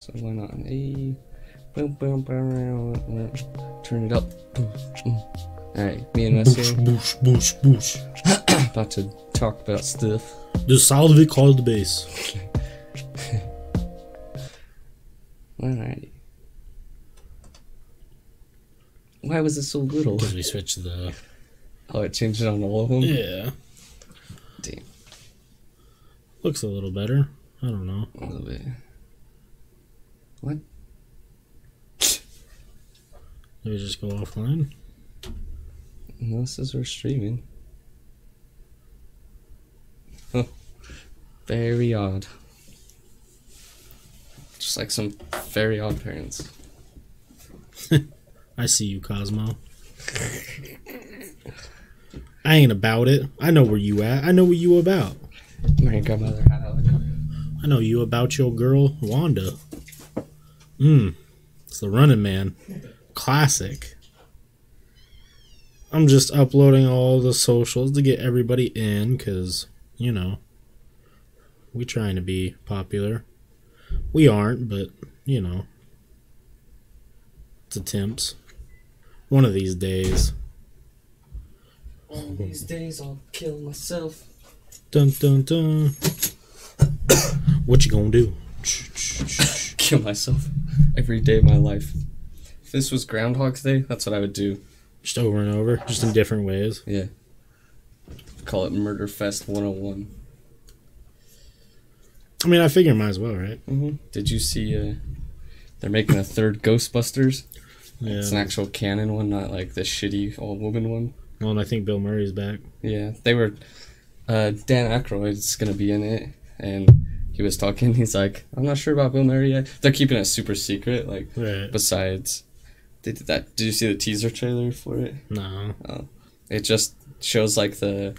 So why not an A? Boom, boom, boom, Turn it up. Alright, me and Boosh, Wesley boosh, boosh, boosh. about to talk about stuff. The Salve called the bass. Alrighty. Why was it so little? Because we switched the. Oh, it changed it on all of them? Yeah. Damn. Looks a little better. I don't know. A little bit. What? Maybe just go offline. No, this is we're streaming. Huh. Very odd. Just like some very odd parents. I see you, Cosmo. I ain't about it. I know where you at. I know what you about. My grandmother had a. I know you about your girl, Wanda. Mmm. It's the running man. Classic. I'm just uploading all the socials to get everybody in because, you know, we trying to be popular. We aren't, but, you know, it's attempts. One of these days. One of these days I'll kill myself. Dun dun dun. what you gonna do? Kill myself every day of my life. If this was Groundhog's Day, that's what I would do. Just over and over, just in different ways. Yeah. Call it Murder Fest 101. I mean, I figure might as well, right? Mm-hmm. Did you see uh, they're making a third Ghostbusters? Yeah. It's an actual canon one, not like the shitty old woman one. Well, and I think Bill Murray's back. Yeah, they were. Uh, Dan Aykroyd's gonna be in it, and he was talking. He's like, "I'm not sure about Bill Murray yet." They're keeping it super secret. Like, Right. besides, they did that. Did you see the teaser trailer for it? No. Oh, it just shows like the,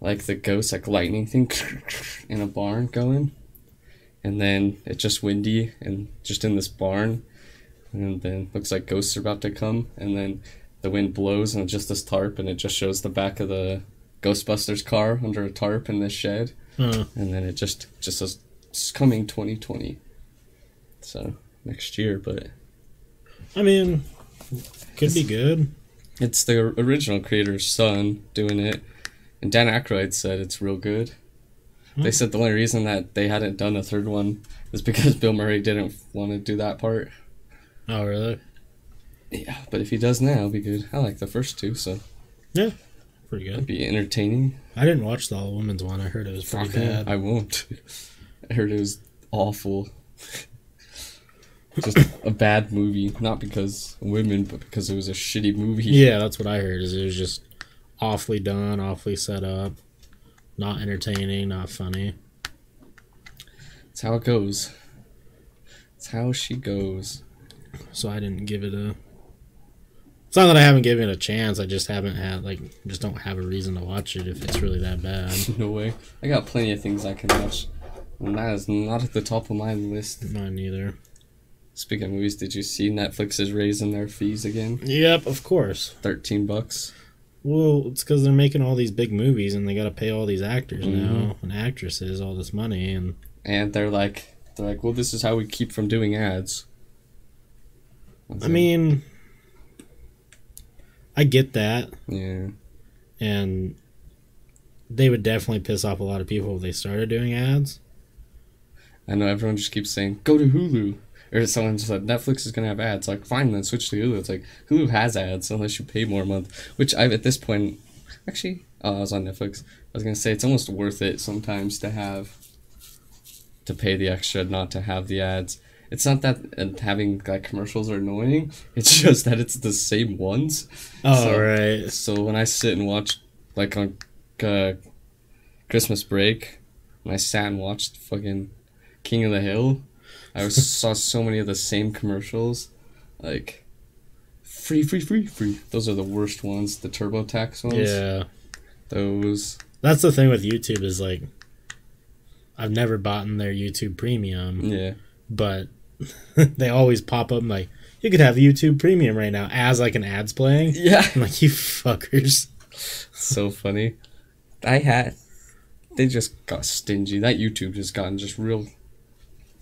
like the ghost like lightning thing, in a barn going, and then it's just windy and just in this barn, and then looks like ghosts are about to come, and then the wind blows and it's just this tarp, and it just shows the back of the Ghostbusters car under a tarp in this shed, Uh, and then it just just says it's coming 2020. So next year, but I mean, could be good. it's the original creator's son doing it, and Dan Aykroyd said it's real good. They Hmm. said the only reason that they hadn't done a third one is because Bill Murray didn't want to do that part. Oh, really? Yeah, but if he does now, it'll be good. I like the first two, so Pretty good. be entertaining. I didn't watch the All Women's one. I heard it was pretty Fuck bad. I won't. I heard it was awful. Just a bad movie, not because women, but because it was a shitty movie. Yeah, that's what I heard. Is it was just awfully done, awfully set up, not entertaining, not funny. It's how it goes. It's how she goes. So I didn't give it a. It's not that I haven't given it a chance. I just haven't had like just don't have a reason to watch it if it's really that bad. No way. I got plenty of things I can watch. And that is not at the top of my list. Mine neither. Speaking of movies, did you see Netflix is raising their fees again? Yep, of course. Thirteen bucks. Well, it's because they're making all these big movies and they got to pay all these actors Mhm. now and actresses all this money and And they're like they're like, Well this is how we keep from doing ads. I mean, I get that, Yeah. and they would definitely piss off a lot of people if they started doing ads. I know everyone just keeps saying, Go to Hulu or someone just said Netflix is gonna have ads. Like, fine then switch to Hulu. It's like Hulu has ads unless you pay more a month. Which I've at this point actually oh, I was on Netflix. I was gonna say it's almost worth it sometimes to have to pay the extra not to have the ads. It's not that uh, having like commercials are annoying. It's just that it's the same ones. Oh, So- right. So when I sit and watch, like on uh, Christmas break, when I sat and watched fucking King of the Hill, I was, saw so many of the same commercials, like free, free, free, free. Those are the worst ones. The TurboTax ones. Yeah. Those. That's the thing with YouTube is like, I've never bought in their YouTube Premium, Yeah. but they always pop up like, you could have YouTube Premium right now as like an ad's playing. Yeah. I'm like, you fuckers. so funny. I had. They just got stingy. That YouTube just gotten just real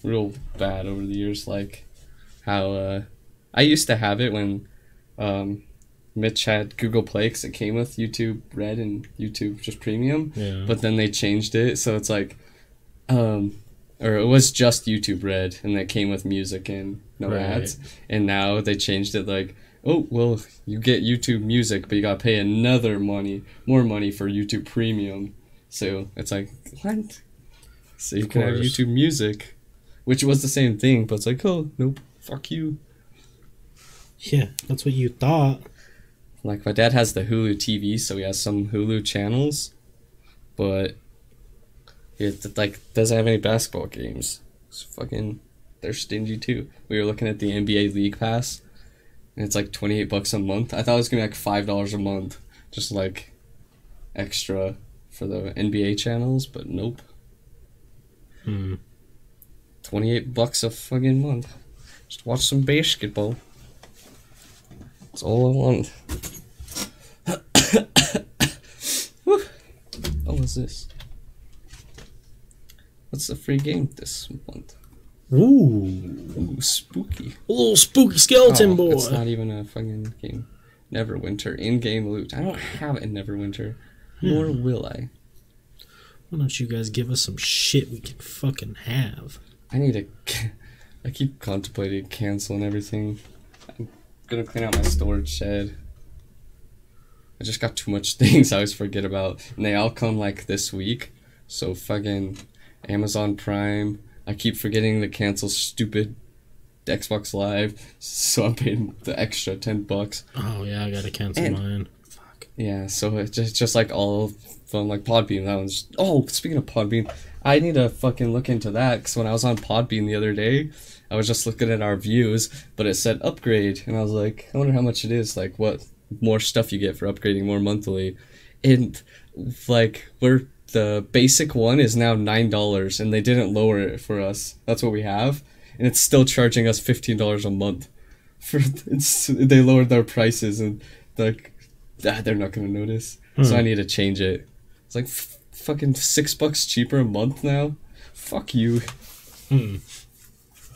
real bad over the years. Like how uh, I used to have it when um, Mitch had Google Play because it came with YouTube Red and YouTube just Premium. Yeah. But then they changed it, so it's like, um, or it was just YouTube Red, and that came with music and no Right. ads. And now they changed it like, oh well, you get YouTube Music, but you gotta pay another money, more money for YouTube Premium. So it's like what? So you Of can have. YouTube Music, which was the same thing, but it's like, oh nope, fuck you. yeah, that's what you thought. Like my dad has the Hulu TV, so he has some Hulu channels, but it like doesn't have any basketball games. It's fucking they're stingy too. We were looking at the NBA League Pass, and it's like twenty eight bucks a month. I thought it was gonna be like five dollars a month, just like extra for the NBA channels, but nope. Hmm. Twenty eight bucks a fucking month. Just watch some basketball. That's all I want. What was this? What's the free game this month? Ooh, Ooh, spooky. a little spooky skeleton Oh, boy. It's not even a fucking game. Neverwinter in-game loot. I don't have it in Neverwinter, hmm. nor will I. Why don't you guys give us some shit we can fucking have? I need to. I keep contemplating canceling everything. I'm gonna clean out my storage shed. I just got too much things I always forget about, and they all come like this week. So fucking Amazon Prime. I keep forgetting to cancel stupid Xbox Live, so I'm paying the extra ten bucks. Oh yeah, I gotta cancel And- mine. Fuck. Yeah, so it's just just like all from like Podbean. That one's. Oh, speaking of Podbean, I need to fucking look into that because when I was on Podbean the other day, I was just looking at our views, but it said upgrade, and I was like, I wonder how much it is. Like, what more stuff you get for upgrading more monthly, and like we're the basic one is now nine dollars, and they didn't lower it for us. That's what we have, and it's still charging us fifteen dollars a month. For it's they lowered their prices and like ah, they're not gonna notice. So I need to change it. It's like f- fucking six bucks cheaper a month now. Fuck you. Hmm.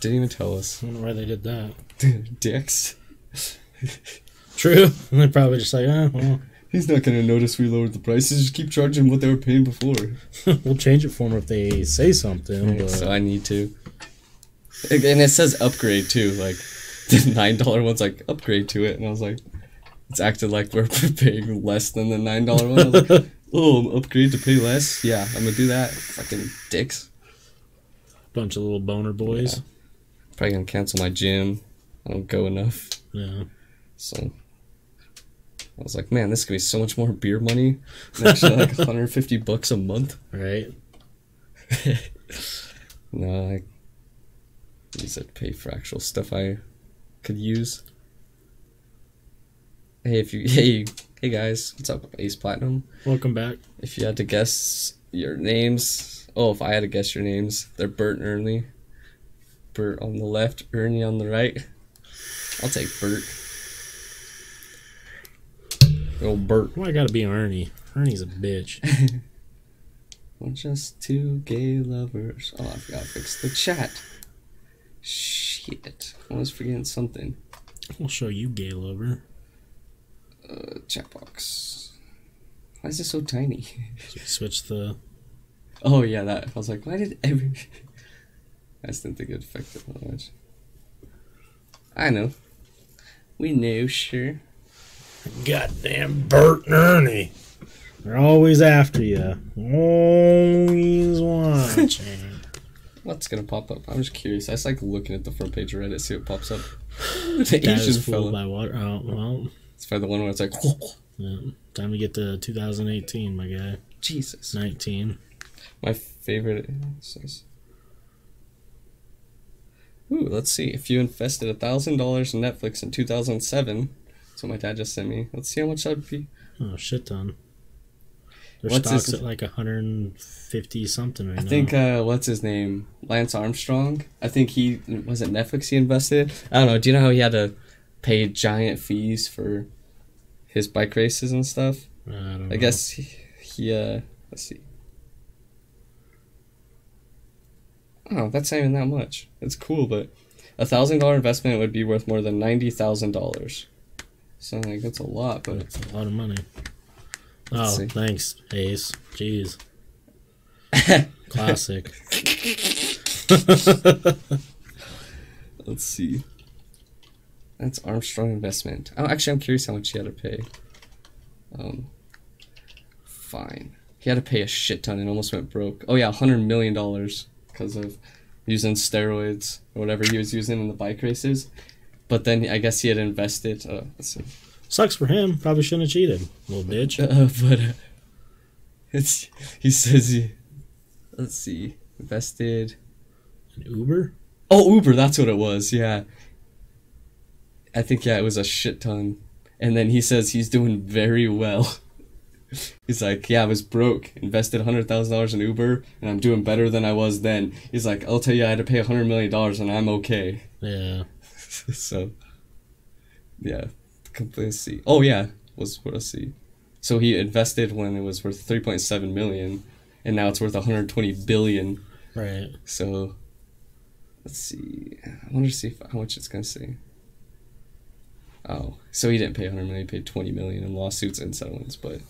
Didn't even tell us. I wonder why they did that. Dicks. True. And they're probably just like, oh, well, He's not gonna notice we lowered the prices. Just keep charging what they were paying before. we'll change it for them if they say something. But So I need to. And it says upgrade too. Like the nine dollar one's like upgrade to it, and I was like, it's acted like we're paying less than the nine dollar one. I was like, oh, upgrade to pay less. Yeah, I'm gonna do that. Fucking dicks. bunch of little boner boys. Probably gonna cancel my gym. I don't go enough. Yeah. So I was like, man, this could be so much more beer money. Actually, like 150 bucks a month. Right. No, I use it to pay for actual stuff I could use. Hey, if you hey hey guys, what's up, Ace Platinum? Welcome back. If you had to guess your names, oh, if I had to guess your names, they're Bert and Ernie. Bert on the left, Ernie on the right. I'll take Bert. Oh, Bert. Why I gotta be Ernie? Ernie's a bitch. We're just two gay lovers. Oh, I forgot to fix the chat. Shit. I was forgetting something. I'll show you, gay lover. Uh, chat box. Why is it so tiny? Switch the. Oh, yeah, that. I was like, why did every. I just didn't think it affected that much. I know. We know, sure. Goddamn Bert and Ernie. They're always after you. Always watching. What's gonna pop up? I'm just curious. I just like looking at the front page of Reddit, see what pops up. the Asian is fooled by water. Oh well. It's by the one where it's like. yeah. Time to get to 2018, my guy. Jesus. 19. My favorite. Ooh, let's see. If you invested $1,000 in Netflix in 2007, so my dad just sent me. Let's see how much that would be. Oh shit, Done. Their what's stock's his, at like 150 something right I now. I think uh, what's his name, Lance Armstrong. I think he was it Netflix he invested. I don't know. Do you know how he had to pay giant fees for his bike races and stuff? I don't. I know. guess he. he uh, let's see. Oh, that's not even that much. It's cool, but a thousand dollar investment would be worth more than ninety thousand dollars. So like that's a lot, but it's a lot of money. Oh, see. thanks, Ace. Jeez. Classic. let's see. That's Armstrong investment. Oh, actually, I'm curious how much he had to pay. Um, fine. He had to pay a shit ton and almost went broke. Oh yeah, hundred million dollars because of using steroids or whatever he was using in the bike races. But then I guess he had invested. Uh, let's see. Sucks for him. Probably shouldn't have cheated, little bitch. Uh, but uh, it's he says he. Let's see. Invested. An Uber? Oh, Uber. That's what it was. Yeah. I think yeah, it was a shit ton. And then he says he's doing very well. He's like, yeah, I was broke, invested hundred thousand dollars in Uber, and I'm doing better than I was then. He's like, I'll tell you, I had to pay a hundred million dollars, and I'm okay. Yeah. so, yeah, see. Oh yeah, was let's see. So he invested when it was worth three point seven million, and now it's worth one hundred twenty billion. Right. So, let's see. I wonder to see if, how much it's gonna say. Oh, so he didn't pay 100 million. He paid 20 million in lawsuits and settlements. But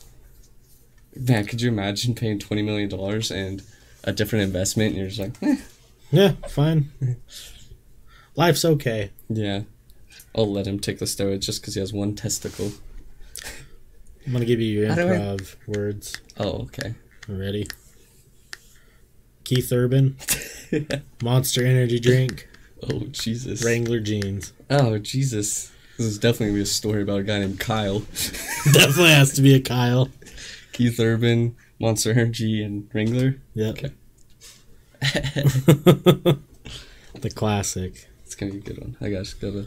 man, could you imagine paying 20 million dollars and a different investment? And you're just like, eh, Yeah, fine. Life's okay. yeah, I'll let him take the steroids just because he has one testicle. I'm gonna give you your How do I- improv words. Oh, okay. Ready? Keith Urban, Monster Energy Drink, oh Jesus. Wrangler jeans. Oh Jesus. This is definitely gonna be a story about a guy named Kyle. Definitely has to be a Kyle. Keith Urban, Monster Energy, and Wrangler. Yep. Okay. the classic. It's gonna be a good one. I gotta gotta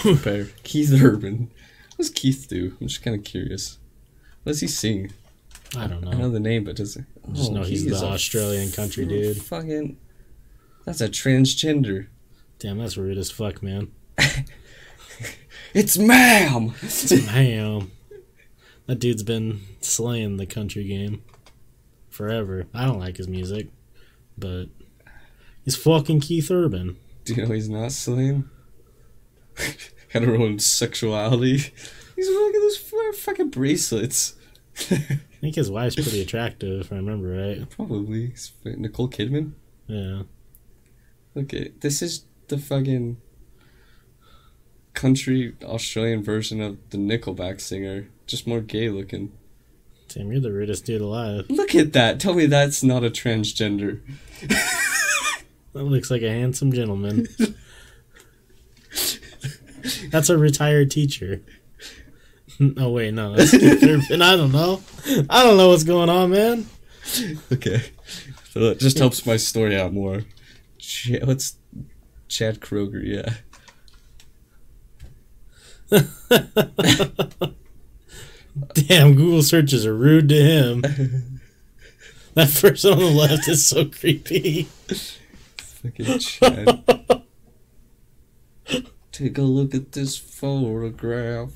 prepare. Keith Urban. What does Keith do? I'm just kind of curious. What does he sing? I don't know. I know the name, but does it? Just know oh, he's he is the Australian country dude. Fucking. That's a transgender. Damn, that's rude as fuck, man. It's ma'am. Damn. That dude's been slaying the country game forever. I don't like his music, but he's fucking Keith Urban. Do you know he's not slaying? Hetero sexuality. He's look at those fucking bracelets. I think his wife's pretty attractive, if I remember right. Probably Nicole Kidman. Yeah. Okay, this is the fucking country Australian version of the Nickelback singer, just more gay looking. Damn, you're the rudest dude alive. Look at that. Tell me that's not a transgender. That looks like a handsome gentleman. That's a retired teacher. Oh wait, no, Urban. I don't know. I don't know what's going on, man. Okay. So it just helps my story out more. Ch- what's Chad Kroeger? Yeah. Damn, Google searches are rude to him. That person on the left is so creepy. Fucking Chad. Take a look at this photograph.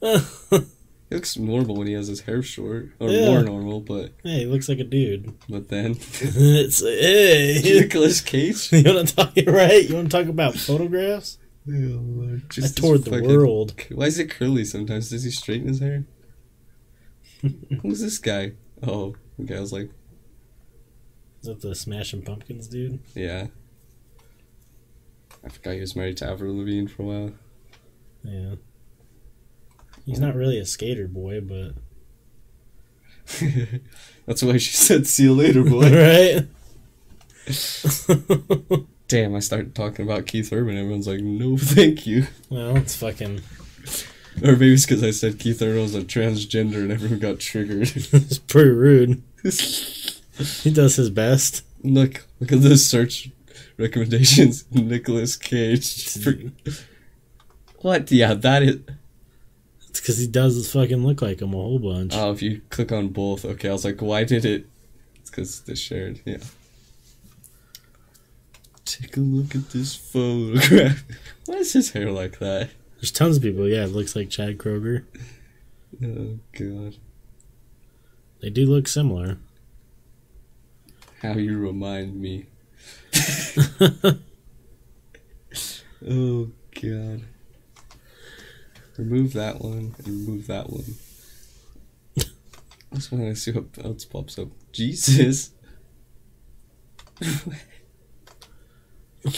He looks normal when he has his hair short, or Yeah. more normal, but Hey, he looks like a dude. but then it's hey. Nicolas Cage. You want to talk right? You want to talk about photographs? I Just toured the world. Why is it curly sometimes? Does he straighten his hair? Who's this guy? Oh, okay. I was like, Is that the Smashing Pumpkins dude? yeah. I forgot he was married to Avril Lavigne for a while. Yeah. He's not really a skater boy, but That's why she said, "See you later, boy." right. Damn, I started talking about Keith Urban. Everyone's like, "No, thank you." well, it's fucking. Or maybe it's because I said Keith Urban was a transgender and everyone got triggered. It's pretty rude. He does his best. look, look at those search recommendations. Nicolas Cage. what? Yeah, that is. It's because he does fucking look like him a whole bunch. Oh, if you click on both, okay. I was like, why did it? It's because they shared. Yeah. Take a look at this photograph. Why is his hair like that? There's tons of people. Yeah, it looks like Chad Kroeger. Oh god. They do look similar. How you remind me. oh god. Remove that one and remove that one. I just want to see what else pops up. Jesus.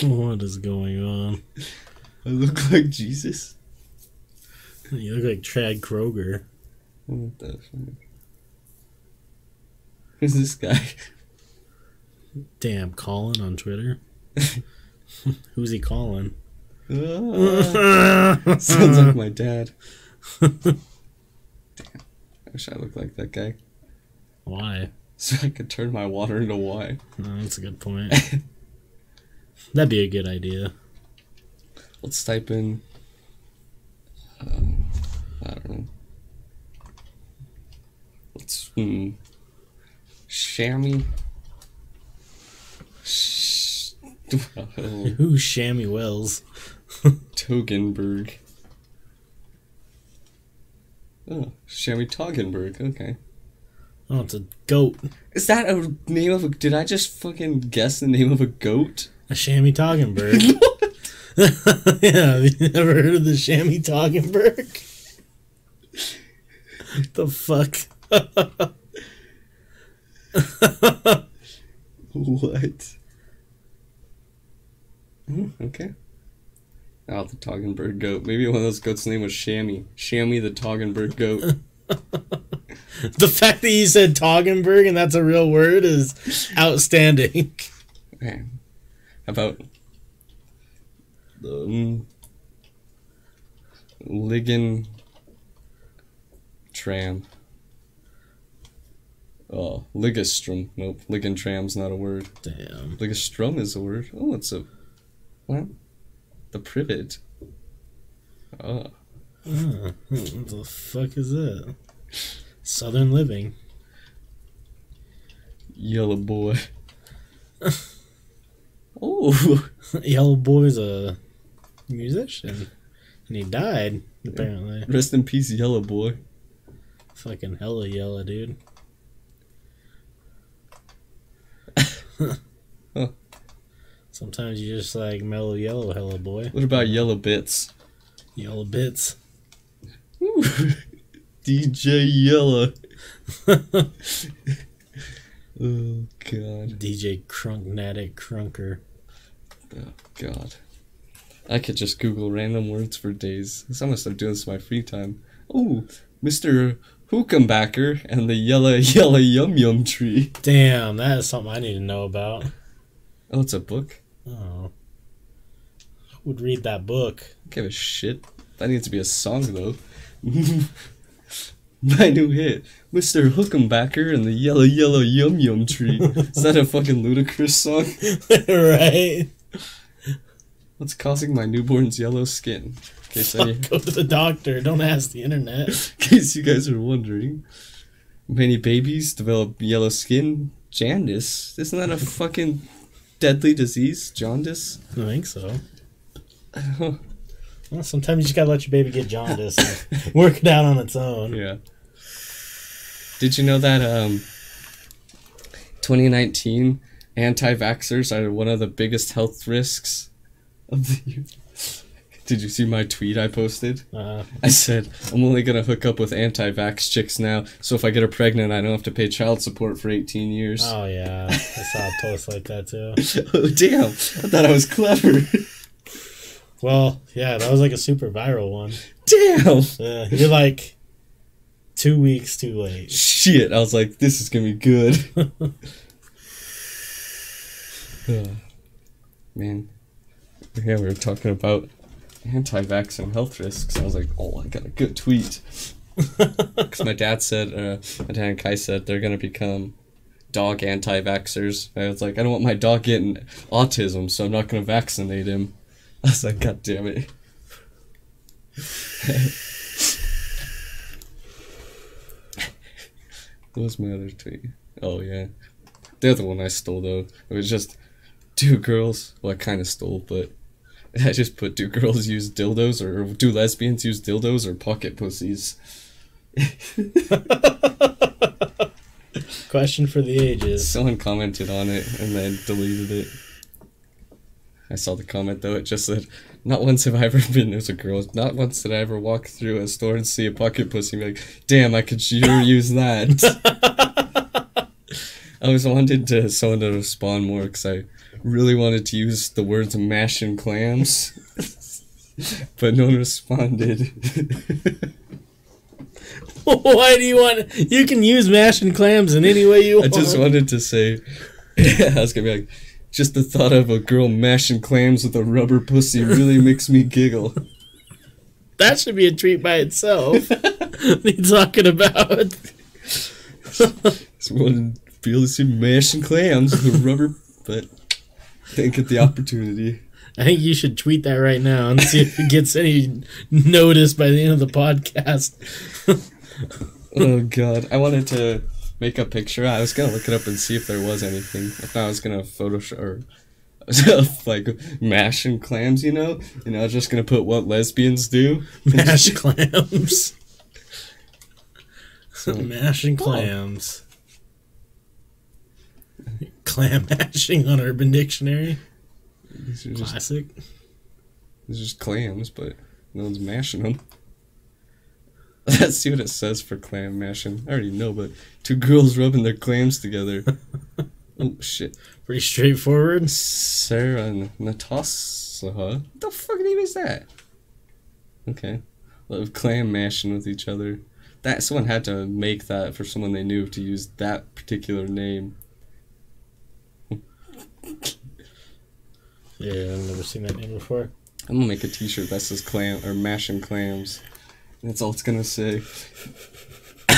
what is going on? I look like Jesus. You look like Chad Kroeger. What the fuck? Who's this guy? Damn, Colin on Twitter. Who's he calling? Ah, sounds like my dad. Damn. I wish I looked like that guy. Why? So I could turn my water into wine. No, that's a good point. That'd be a good idea. Let's type in. Um, I don't know. Let's. Hmm. Chamois. Sh- oh, Who's Shammy Wells? Toggenburg. Oh, Chamois Toggenburg. Okay. Oh, it's a goat. Is that a name of a? Did I just fucking guess the name of a goat? A Shammy Toggenburg. yeah, have you never heard of the Shammy Toggenburg? the fuck? what? Oh, okay. Oh, the Toggenburg goat. Maybe one of those goats' name was Shammy. Shammy the Toggenburg goat. the fact that you said Toggenburg and that's a real word is outstanding. Okay. How about the um, Ligon Tram? Oh, Ligustrum. Nope, Ligantram's not a word. Damn. Ligustrum is a word. Oh, it's a what? The privet. Oh, Ah, what the fuck is that? Southern Living. yellow boy. oh, Yellow Boy's a musician. And he died, apparently. rest in peace, yellow boy. Fucking hella yellow, dude. Huh. Sometimes you just like mellow yellow, hello boy. What about yellow bits? Yellow bits. Ooh. DJ Yellow. oh God. DJ Crunknatic Crunker. Oh God. I could just Google random words for days. I'm gonna start doing this in my free time. Oh, Mr. Hookenbacker and the yellow yellow yum yum tree. Damn, that is something I need to know about. Oh, it's a book. Oh. Who would read that book? Give a shit. That needs to be a song though. My new hit, Mr. Hookenbacker and the yellow yellow yum yum tree. Is that a fucking ludicrous song? right? What's causing my newborn's yellow skin? Case, any, Go to the doctor. Don't ask the internet. in case you guys are wondering. Many babies develop yellow skin. Jaundice? Isn't that a fucking deadly disease? Jaundice? I think so. Well, sometimes you just gotta let your baby get jaundice and work it out on its own. Yeah. Did you know that um 2019 anti-vaxxers are one of the biggest health risks of the year? Did you see my tweet I posted? Uh, I said, I'm only gonna hook up with anti-vax chicks now, so if I get her pregnant, I don't have to pay child support for 18 years. oh yeah, I saw a post like that too. oh, damn. I thought I was clever. Well, yeah, that was like a super viral one. damn. Uh, you're like two weeks too late. Shit. I was like, this is gonna be good. Uh, Man. Yeah, we were talking about anti-vax and health risks. I was like, oh, I got a good tweet. Because my dad said, uh, my dad and Kai said they're gonna become dog anti-vaxxers. I was like, I don't want my dog getting autism, so I'm not gonna vaccinate him. I was like, God damn it. what was my other tweet? Oh yeah, the other one I stole though. It was just two girls. Well, I kind of stole, but I just put do girls use dildos or do lesbians use dildos or pocket pussies? Question for the ages. Someone commented on it and then deleted it. I saw the comment though. It just said, "Not once have I ever been as a girl. Not once did I ever walk through a store and see a pocket pussy and be like, damn, I could sure use that." I was wanted to someone to respond more because I really wanted to use the words "mash" and clams, but no one responded. Why do you want? You can use mash and clams in any way you want. I just wanted to say, I was gonna be like, just the thought of a girl mashing clams with a rubber pussy really makes me giggle. that should be a treat by itself. what are you talking about? Just wanted to be able to mashing clams with a rubber, but didn't get the opportunity. I think you should tweet that right now and see if it gets any notice by the end of the podcast. Oh god, I wanted to make a picture. I was gonna look it up and see if there was anything. If not, I was gonna Photoshop or like mashing clams, you know. You know, I was just gonna put what lesbians do. Mash clams. So- Mashing clams. Clam mashing on Urban Dictionary. These are just Classic. It's just clams, but no one's mashing them. Let's see what it says for clam mashing. I already know, but two girls rubbing their clams together. oh shit. Pretty straightforward. Sarah Natasha. What the fuck name is that? Okay. Love clam mashing with each other. That someone had to make that for someone they knew to use that particular name. Yeah, I've never seen that name before. I'm gonna make a T-shirt that says "clam" or "mashing clams." That's all it's gonna say.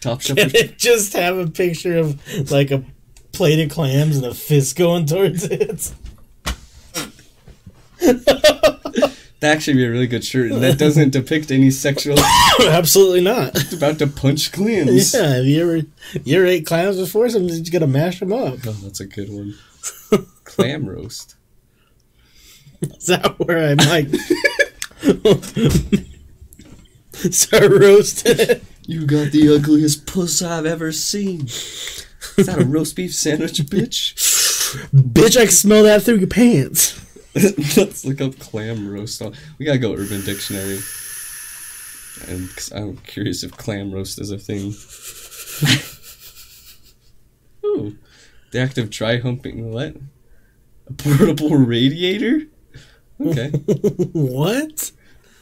Top. Can it just have a picture of like a plate of clams and a fist going towards it? That actually be a really good shirt, and that doesn't depict any sexual. Absolutely not. about to punch clams. Yeah, have you ever you ever ate clams before? Sometimes you gotta mash them up. Oh, that's a good one. Clam roast. Is that where I might start roasting it? You got the ugliest puss I've ever seen. Is that a roast beef sandwich, bitch? Bitch, I can smell that through your pants. Let's look up clam roast. On. We gotta go Urban Dictionary. And i I'm curious if clam roast is a thing. Ooh, the act of dry humping what? A portable radiator? Okay, what?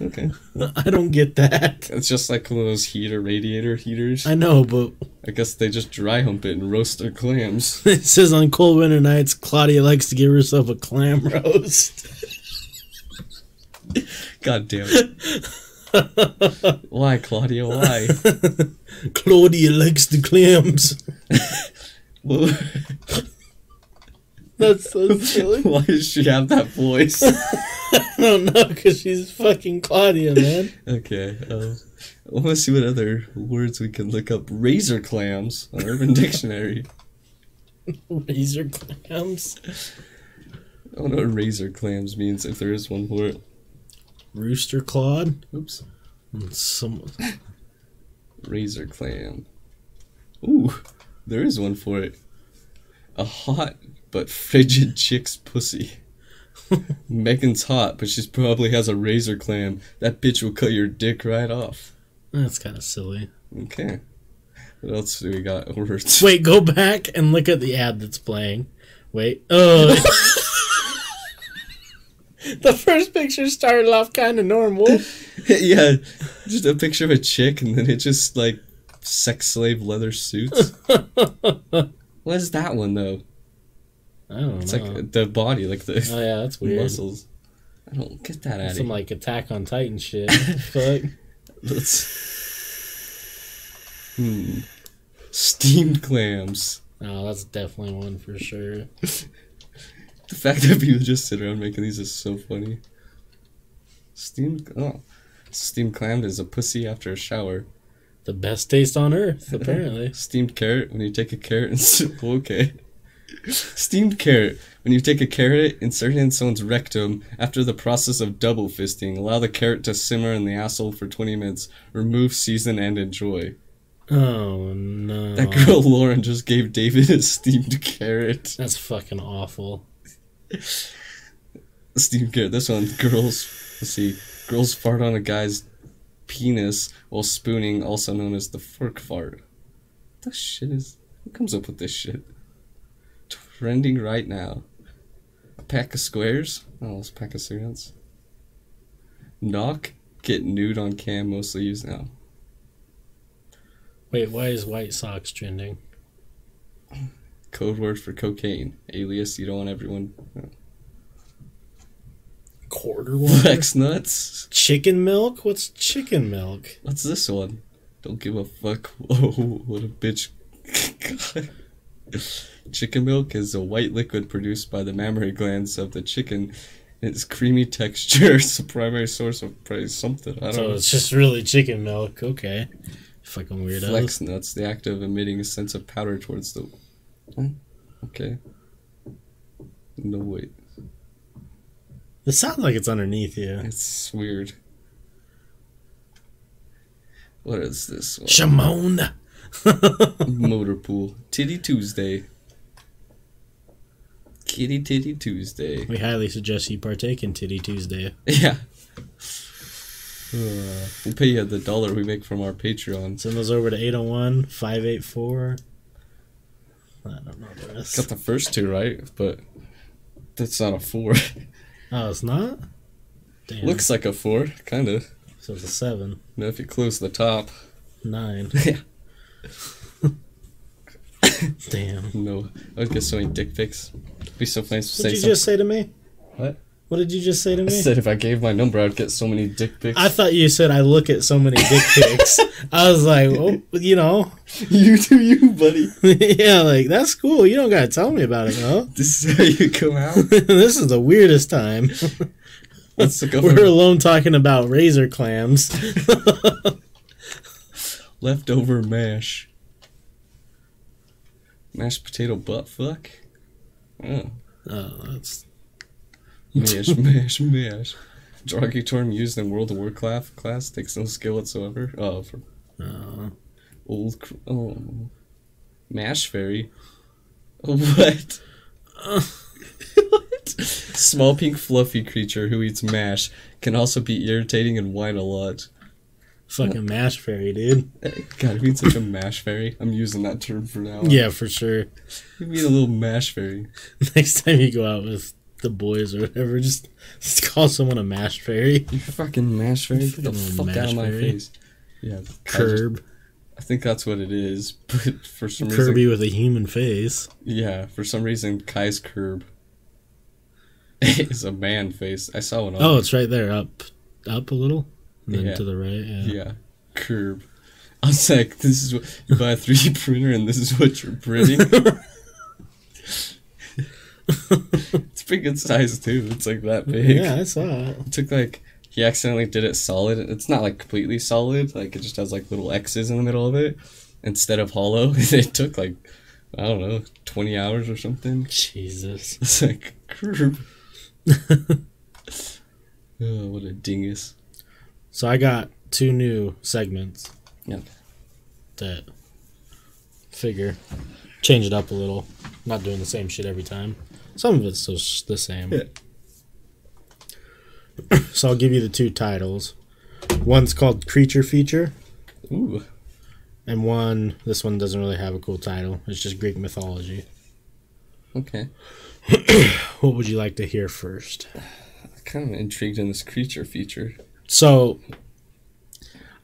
Okay. I don't get that. It's just like one of those heater radiator heaters. I know, but I guess they just dry hump it and roast their clams. it says on cold winter nights, Claudia likes to give herself a clam roast. God damn it. Why, Claudia? Why? Claudia likes the clams. Well, That's so silly. Why does she have that voice? I don't know, because she's fucking Claudia, man. Okay, um, I want to see what other words we can look up. Razor clams on Urban Dictionary. Razor clams. I don't know what razor clams means if there is one for it. Rooster clawed. Oops. Some Razor clam. Ooh, there is one for it. A hot but frigid chick's pussy. Megan's hot, but she probably has a razor clam. That bitch will cut your dick right off. That's kind of silly. Okay. What else do we got? Words. Wait, go back and look at the ad that's playing. Wait. Oh. the first picture started off kind of normal. yeah, just a picture of a chick, and then it just like sex slave leather suits. what is that one though? I don't It's know. like the body, like the oh yeah, that's weird. muscles. I don't get that out Some like Attack on Titan shit. Fuck? Hmm. Steamed clams. Oh, that's definitely one for sure. The fact that people just sit around making these is so funny. Steamed. Oh. Steamed clam is a pussy after a shower. The best taste on earth, apparently. Steamed carrot when you take a carrot and okay. Steamed carrot when you take a carrot, insert it in someone's rectum after the process of double fisting. Allow the carrot to simmer in the asshole for 20 minutes. Remove, season, and enjoy. Oh no. That girl Lauren just gave David a steamed carrot. That's fucking awful. Steamed carrot. This one, girls. Let's see. Girls fart on a guy's penis while spooning, also known as the fork fart. What the shit is? Who comes up with this shit? Trending right now. A pack of squares. Oh, it's a pack of cigarettes. Knock. Get nude on cam. Mostly used now. Wait, why is White Sox trending? Code word for cocaine. Alias. You don't want everyone. Oh. Quarter water? Flex nuts. chicken milk? What's chicken milk? What's this one? Don't give a fuck. Whoa, what a bitch. chicken milk is a white liquid produced by the mammary glands of the chicken. Its creamy texture is the primary source of probably something. I don't So know. it's just really chicken milk. Okay. Fucking weirdos. Flex nuts, the act of emitting a sense of powder towards the. Oh, okay. No wait, It sounds like it's underneath you. it's weird. What is this? one? Shimon. Motor pool. Titty Tuesday. Kitty Titty Tuesday. we highly suggest you partake in Titty Tuesday. Yeah. Uh, we'll pay you the dollar we make from our Patreon. Send those over to 801 584. I don't know the rest. Got the first two right, but that's not a four. Oh, it's not? Damn. Looks like a four, kind of. So it's a 7. Now if you close the top. 9. Yeah. Damn. No, I would get so many dick pics. It'd be so funny to What say did you something. just say to me? What? What did you just say to I me? said if I gave my number, I'd get so many dick pics. I thought you said I look at so many dick pics. I was like, well, you know, you do you, buddy. yeah, like that's cool. You don't gotta tell me about it though. This is how you come out. this is the weirdest time. Let's go We're for alone talking about razor clams. leftover mash. Mashed potato butt fuck. Oh. oh, that's Mash, mash, mash. Derogatory term used in World of Warcraft class takes no skill whatsoever. Oh, for uh, old. Cr- oh. Mash fairy. What? what? Small pink fluffy creature who eats mash can also be irritating and whine a lot. Fucking mash fairy, dude. God, it means such a mash fairy. I'm using that term for now. Yeah, for sure. You mean a little mash fairy. Next time you go out with the boys or whatever, just, just call someone a mash fairy. You fucking mash fairy? Get the fuck out of my fairy. face. Yeah, I just- Curb. I think that's what it is, but for some reason, Kirby with a human face. yeah, for some reason, Kai's curb is a man face. I saw one. On, Oh, it's right there, up, up a little, then Yeah. to the right. Yeah. yeah, curb. I was like, this is what you buy a 3D printer, and this is what you're printing. it's pretty good size too. It's like that big. Yeah, I saw it. It took like he accidentally did it solid. It's not like completely solid. Like it just has like little X's in the middle of it instead of hollow. it took like I don't know twenty hours or something. Jesus. It's like curb. oh, what a dingus. So I got two new segments. Yep. That figure change it up a little. Not doing the same shit every time. Some of it's just the same. Yeah. So I'll give you the two titles. One's called Creature Feature, Ooh, and one this one doesn't really have a cool title. It's just Greek mythology. okay. What would you like to hear first? I'm Kind of intrigued in this creature feature. So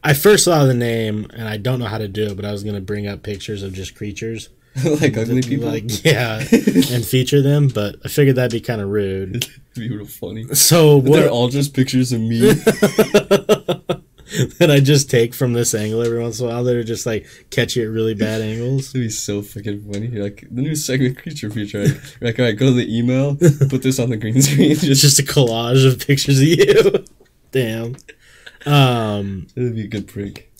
I first saw the name and I don't know how to do it, but I was gonna bring up pictures of just creatures. like ugly people. Like yeah. and feature them, but I figured that'd be kind of rude. be real funny. So They're all just pictures of me. that I just take from this angle every once in a while that are just like catch you at really bad angles. It'd be so fucking funny. You're like the new segment creature feature. Like, you're like, all right, go to the email, put this on the green screen. It's Just, just a collage of pictures of you. Damn. Um it'd be a good prank.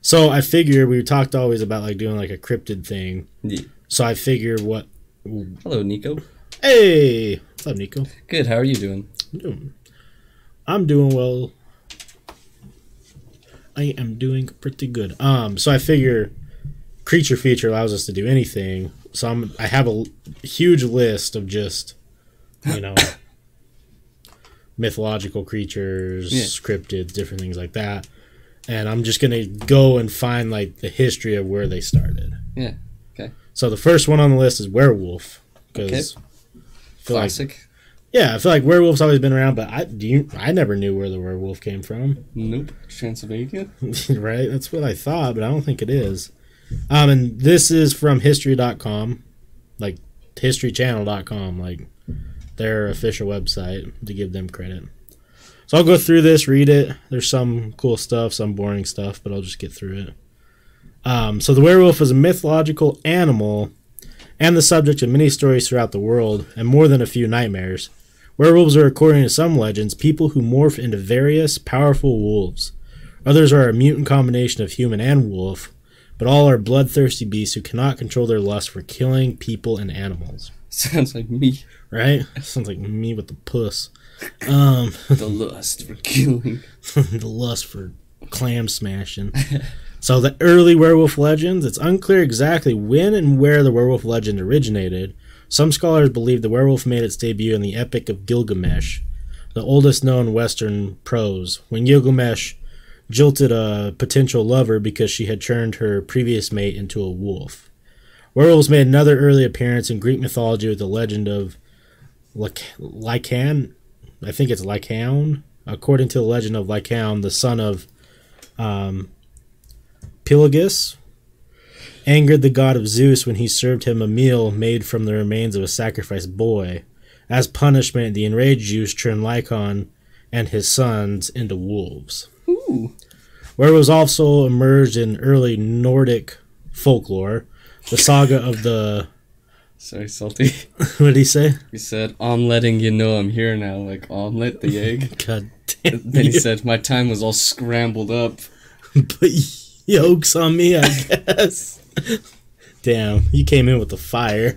so I figured we talked always about like doing like a cryptid thing. Yeah. So I figured what Hello, Nico. Hey, what's up, Nico? Good. How are you doing? I'm doing? I'm doing well. I am doing pretty good. Um, so I figure creature feature allows us to do anything. So I'm I have a huge list of just you know mythological creatures, Yeah. cryptids, different things like that. And I'm just gonna go and find like the history of where they started. Yeah. Okay. So the first one on the list is werewolf because I feel like Classic. yeah, I feel like werewolf's always been around, but I do you, I never knew where the werewolf came from. Nope. Transylvania. right? That's what I thought, but I don't think it is. Um, and this is from history.com, like historychannel.com, like their official website to give them credit. So I'll go through this, read it. There's some cool stuff, some boring stuff, but I'll just get through it. Um, so the werewolf is a mythological animal and the subject of many stories throughout the world and more than a few nightmares. Werewolves are, according to some legends, people who morph into various powerful wolves. Others are a mutant combination of human and wolf, but all are bloodthirsty beasts who cannot control their lust for killing people and animals. Sounds like me. Right? Sounds like me with the puss. Um, The lust for killing. the lust for clam smashing. So the early werewolf legends, it's unclear exactly when and where the werewolf legend originated. Some scholars believe the werewolf made its debut in the Epic of Gilgamesh, the oldest known Western prose, when Gilgamesh jilted a potential lover because she had turned her previous mate into a wolf. Werewolves made another early appearance in Greek mythology with the legend of Lyc- Lycan. I think it's Lycaon. According to the legend of Lycaon, the son of um, Pelagus, angered the god of Zeus when he served him a meal made from the remains of a sacrificed boy. As punishment, the enraged Zeus turned Lycaon and his sons into wolves. Ooh. Werewolves also emerged in early Nordic folklore. The saga of the Sorry, salty. what did he say? He said, "I'm letting you know I'm here now." Like omelet, the egg. God damn. then he said, "My time was all scrambled up." put yolks on me, I guess. Damn, you came in with the fire.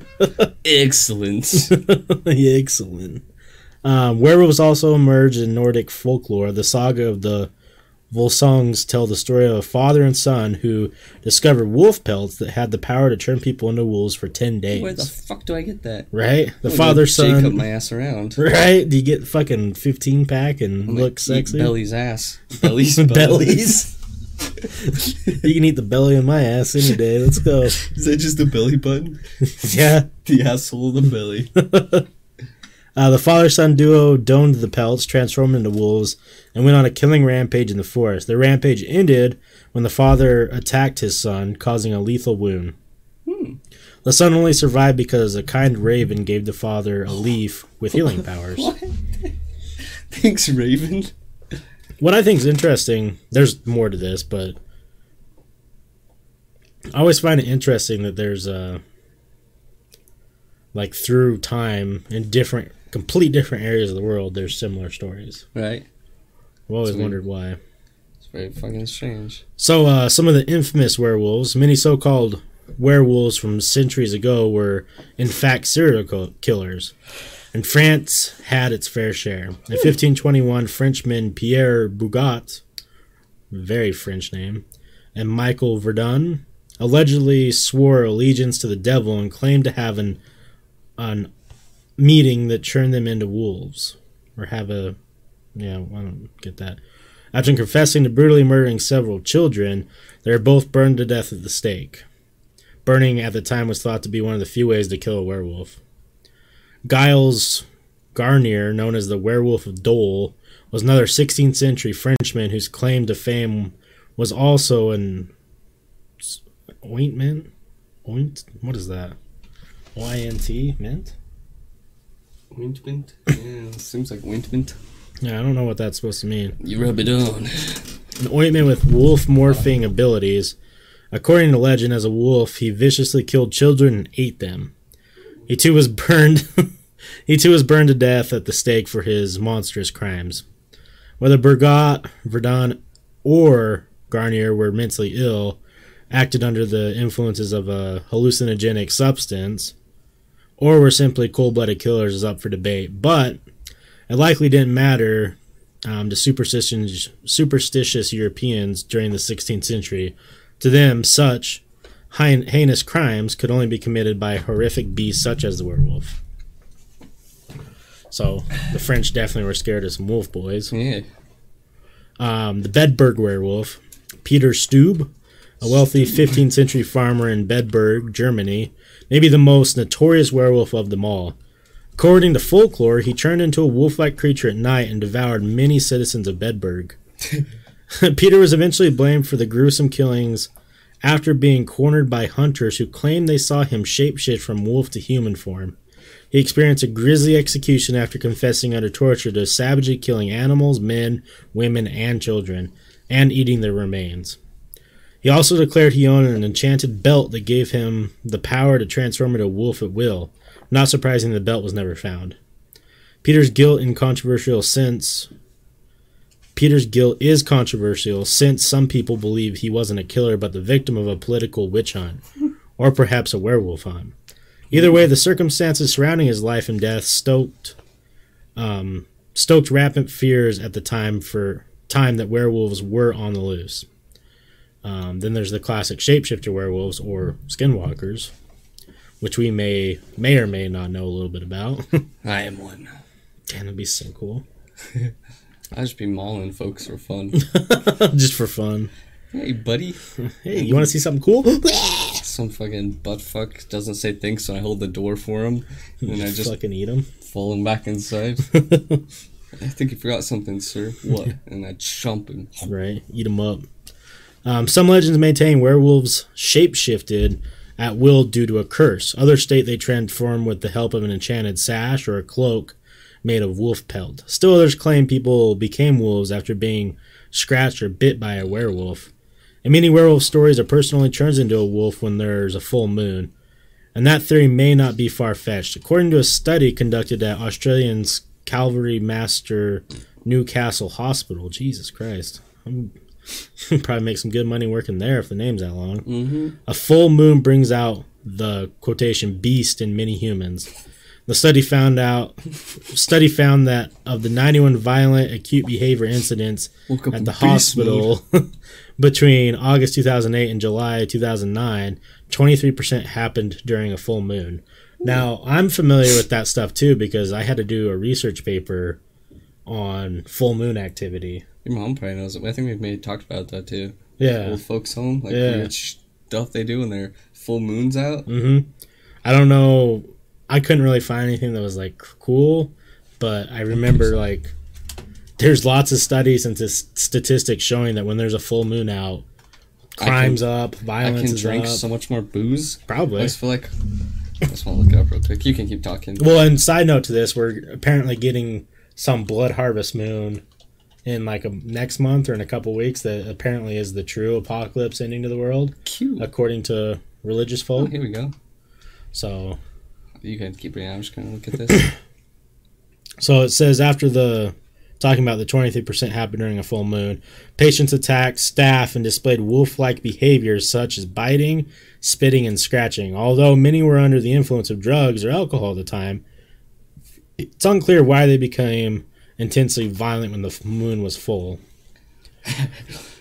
Excellent. excellent. Um, werewolves also emerged in Nordic folklore. The saga of the Volsungs tell the story of a father and son who discovered wolf pelts that had the power to turn people into wolves for 10 days. Where the fuck do I get that? right? The father gonna Jacob my ass around. Right? Do you get fucking 15 pack and I'm look eat sexy? Belly's ass. Belly's Bellies. you can eat the belly of my ass any day. Let's go. Is that just a belly button? Yeah. The asshole of the belly. Uh, the father son duo donned the pelts, transformed into wolves, and went on a killing rampage in the forest. Their rampage ended when the father attacked his son, causing a lethal wound. Hmm. The son only survived because a kind raven gave the father a leaf with healing powers. Thanks, Raven. What I think is interesting, there's more to this, but I always find it interesting that there's uh like through time in different complete different areas of the world there's similar stories. Right. I've always Sweet. wondered why. It's very fucking strange. So uh some of the infamous werewolves, many so-called werewolves from centuries ago were in fact serial killers. And France had its fair share. In 1521, Frenchman Pierre Burgot, very French name, and Michael Verdun allegedly swore allegiance to the devil and claimed to have an an meeting that turned them into wolves, or have a yeah, I don't get that. After confessing to brutally murdering several children, they were both burned to death at the stake. Burning at the time was thought to be one of the few ways to kill a werewolf. Giles Garnier, known as the Werewolf of Dole, was another 16th century Frenchman whose claim to fame was also an ointment. Oint? What is that? Y-N-T? Mint? Ointment? Yeah, seems like ointment. Yeah, I don't know what that's supposed to mean. You rub it on. An ointment with wolf morphing abilities. According to legend, as a wolf, he viciously killed children and ate them. He too was burned. he too was burned to death at the stake for his monstrous crimes. Whether Burgot, Verdun, or Garnier were mentally ill, acted under the influences of a hallucinogenic substance, or were simply cold-blooded killers is up for debate. But it likely didn't matter um, to superstitious, superstitious Europeans during the 16th century. To them, such hein- heinous crimes could only be committed by horrific beasts such as the werewolf. So the French definitely were scared of some wolf boys. Yeah. Um, the Bedburg werewolf, Peter Stube, a wealthy 15th century farmer in Bedburg, Germany, maybe the most notorious werewolf of them all. According to folklore, he turned into a wolf like creature at night and devoured many citizens of Bedburg. Peter was eventually blamed for the gruesome killings after being cornered by hunters who claimed they saw him shapeshift from wolf to human form. He experienced a grisly execution after confessing under torture to savagely killing animals, men, women, and children, and eating their remains. He also declared he owned an enchanted belt that gave him the power to transform into a wolf at will. Not surprising, the belt was never found. Peter's guilt and controversial since Peter's guilt is controversial since some people believe he wasn't a killer but the victim of a political witch hunt, or perhaps a werewolf hunt. Either way, the circumstances surrounding his life and death stoked um, stoked rampant fears at the time for time that werewolves were on the loose. Um, then there's the classic shapeshifter werewolves or skinwalkers, which we may may or may not know a little bit about. I am one. Damn, that'd be so cool. I'd just be mauling folks for fun. Just for fun. hey, buddy. Hey, you want to see something cool? Some fucking butt fuck doesn't say thanks, so I hold the door for him, and I just fucking eat him, fall him back inside. I think you forgot something, sir. What? And I chomp him. Right, eat him up. Um, some legends maintain werewolves shapeshifted at will due to a curse. Others state they transform with the help of an enchanted sash or a cloak made of wolf pelt. Still others claim people became wolves after being scratched or bit by a werewolf. In many werewolf stories, a person only turns into a wolf when there's a full moon. And that theory may not be far fetched. According to a study conducted at Australian's Calvary Master Newcastle Hospital, Jesus Christ. I'm probably make some good money working there if the name's that long. Mm-hmm. A full moon brings out the quotation beast in many humans. The study found out study found that of the 91 violent acute behavior incidents up at the hospital between August 2008 and July 2009, 23% happened during a full moon. Now, I'm familiar with that stuff too because I had to do a research paper on full moon activity. Your mom probably knows it. I think we've maybe talked about that too. Yeah. Old folks home, like Yeah. weird stuff they do when their full moon's out. hmm I don't know. I couldn't really find anything that was like cool, but I remember like there's lots of studies and statistics showing that when there's a full moon out, I crimes up, I violence can is drink up. so much more booze. I Probably. just feel like I just want to look it up real quick. You can keep talking. Well, and side note to this, we're apparently getting some blood harvest moon in like a next month or in a couple weeks that apparently is the true apocalypse ending to the world Cute. according to religious Oh, folk. here we go. So You can keep reading. I'm just gonna look at this. So it says after the talking about the 23% happened during a full moon, patients attacked staff and displayed wolf-like behaviors such as biting, spitting, and scratching. Although many were under the influence of drugs or alcohol at the time, it's unclear why they became intensely violent when the moon was full.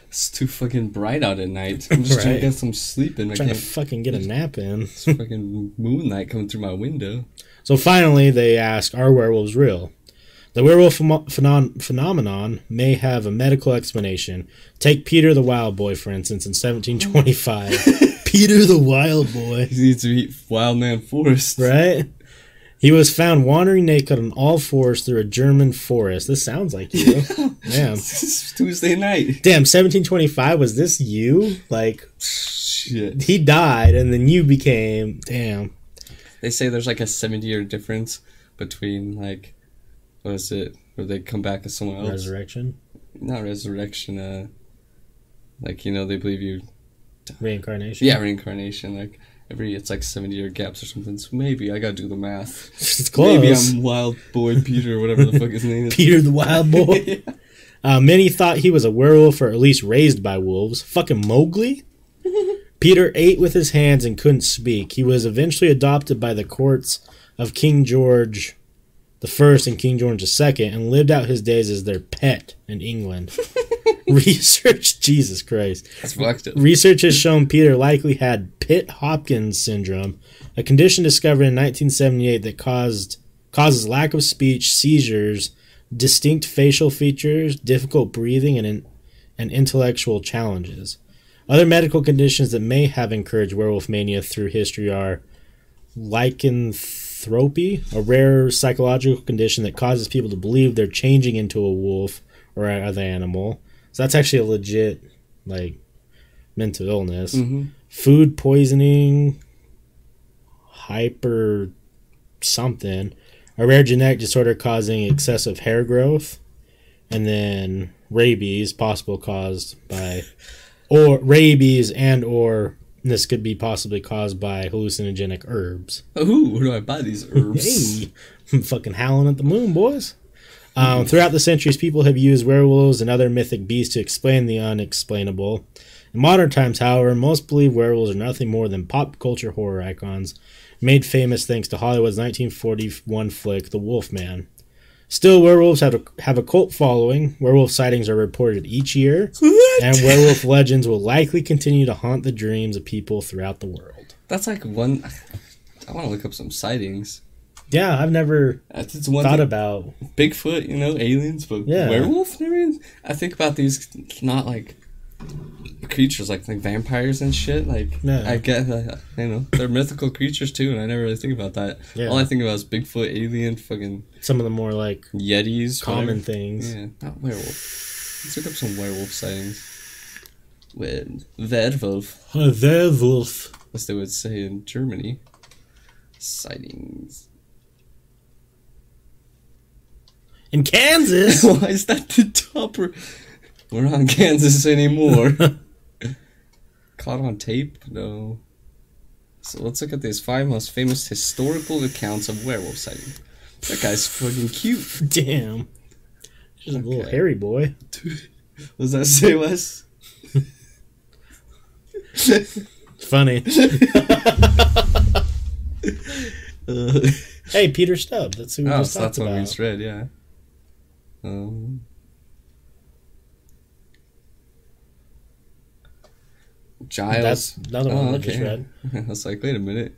it's too fucking bright out at night. I'm just trying to get some sleep in. I'm trying to fucking get a nap in. It's fucking moonlight coming through my window. So finally, they ask, "Are werewolves real?" The werewolf phenom- phenomenon may have a medical explanation. Take Peter the Wild Boy, for instance, in 1725. Peter the Wild Boy, He needs to eat Wild Man Forrest. right? He was found wandering naked on all fours through a German forest. This sounds like you. Damn. This is Tuesday night. Damn, 1725, was this you? Like, Shit. he died and then you became. Damn. They say there's like a 70 year difference between like, what is it? Where they come back as someone else. Resurrection? Not resurrection. Uh, like you know they believe you. Reincarnation? Yeah, reincarnation. Like every it's like 70 year gaps or something. So maybe I gotta do the math. It's close. Maybe I'm Wild Boy Peter or whatever the fuck his name is. Peter the Wild Boy. Uh, many thought he was a werewolf or at least raised by wolves. Fucking Mowgli? Peter ate with his hands and couldn't speak. He was eventually adopted by the courts of King George the First and King George the Second and lived out his days as their pet in England. Research, Jesus Christ. That's fucked up. Research has shown Peter likely had Pitt Hopkins syndrome, a condition discovered in 1978 that caused causes lack of speech, seizures, distinct facial features, difficult breathing, and in, and intellectual challenges. Other medical conditions that may have encouraged werewolf mania through history are lycanthropy, a rare psychological condition that causes people to believe they're changing into a wolf or other animal. So that's actually a legit, like, mental illness. Mhm. Food poisoning, hyper something, a rare genetic disorder causing excessive hair growth, and then rabies, possible caused by, or rabies and or this could be possibly caused by hallucinogenic herbs. Ooh, where do I buy these herbs? Hey, I'm fucking howling at the moon, boys. Um, throughout the centuries, people have used werewolves and other mythic beasts to explain the unexplainable. In modern times, however, most believe werewolves are nothing more than pop culture horror icons, made famous thanks to Hollywood's 1941 flick, The Wolfman. Still, werewolves have a, have a cult following. Werewolf sightings are reported each year, and werewolf legends will likely continue to haunt the dreams of people throughout the world. That's like one. I want to look up some sightings. Yeah, I've never That's it's one thought thing- about Bigfoot, you know, aliens, but Yeah. werewolf. Never. I think about these not like creatures like like vampires and shit. Like Yeah. I get, uh, you know, they're mythical creatures too, and I never really think about that. Yeah. All I think about is Bigfoot, alien, fucking some of the more like yetis, common whatever. things. Yeah, not werewolf. Let's look up some werewolf sightings. With werewolf, A werewolf. as they would say in Germany. Sightings. In Kansas. Why is that the topper? We're not in Kansas anymore. Caught on tape? No. So let's look at these five most famous historical accounts of werewolf sighting. That guy's fucking cute. Damn. Just a little hairy boy. What does that say, Wes? Funny. Uh, hey, Peter Stubb. That's who we oh, just so talked that's what we just read, yeah. Um, Giles. That's another one Oh, we just okay. read. I was like, wait a minute.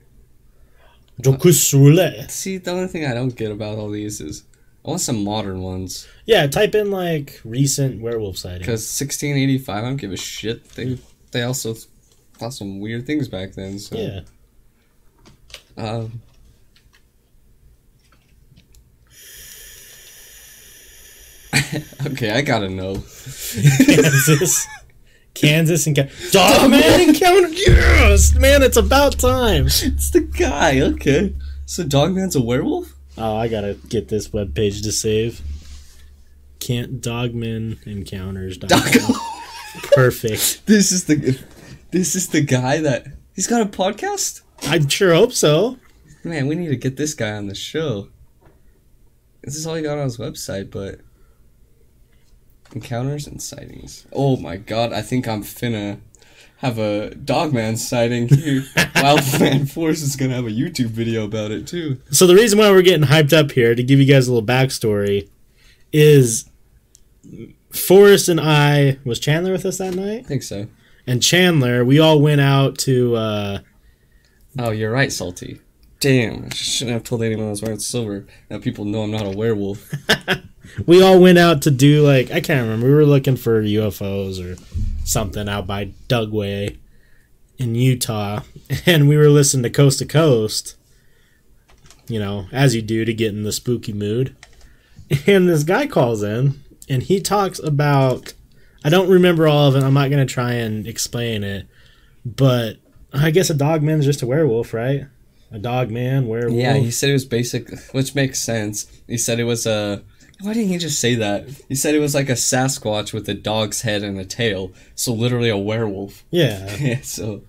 Jocus Roulet. See, the only thing I don't get about all these is I want some modern ones. Yeah, type in like recent werewolf sightings. Because 1685, I don't give a shit. They they also thought some weird things back then. So, Yeah. Um, okay, I gotta know. Kansas. Kansas and Ca- Dogman encounter. Yes, man, it's about time. It's the guy. Okay, so Dogman's a werewolf. Oh, I gotta get this webpage to save. Can't Dogman encounters. Dog. Perfect. this is the this is the guy that he's got a podcast. I sure hope so. Man, we need to get this guy on the show. This is all he got on his website, but encounters and sightings. Oh my god, I think I'm finna have a dogman sighting here. Wildman Force is gonna have a YouTube video about it too. So the reason why we're getting hyped up here to give you guys a little backstory is Forrest and I was Chandler with us that night, I think so. and Chandler we all went out to uh, Oh, you're right, Salty. Damn, I shouldn't have told anyone I was wearing silver. Now people know I'm not a werewolf. we all went out to do like I can't remember we were looking for UFOs or something out by Dugway in Utah, and we were listening to Coast to Coast. You know, as you do to get in the spooky mood. And this guy calls in and he talks about I don't remember all of it. I'm not going to try and explain it. But I guess a dog man's just a werewolf, right? A dog man, werewolf. Yeah, he said it was basic, which makes sense. He said it was a. Why didn't he just say that? He said it was like a Sasquatch with a dog's head and a tail, so literally a werewolf. yeah. Yeah, so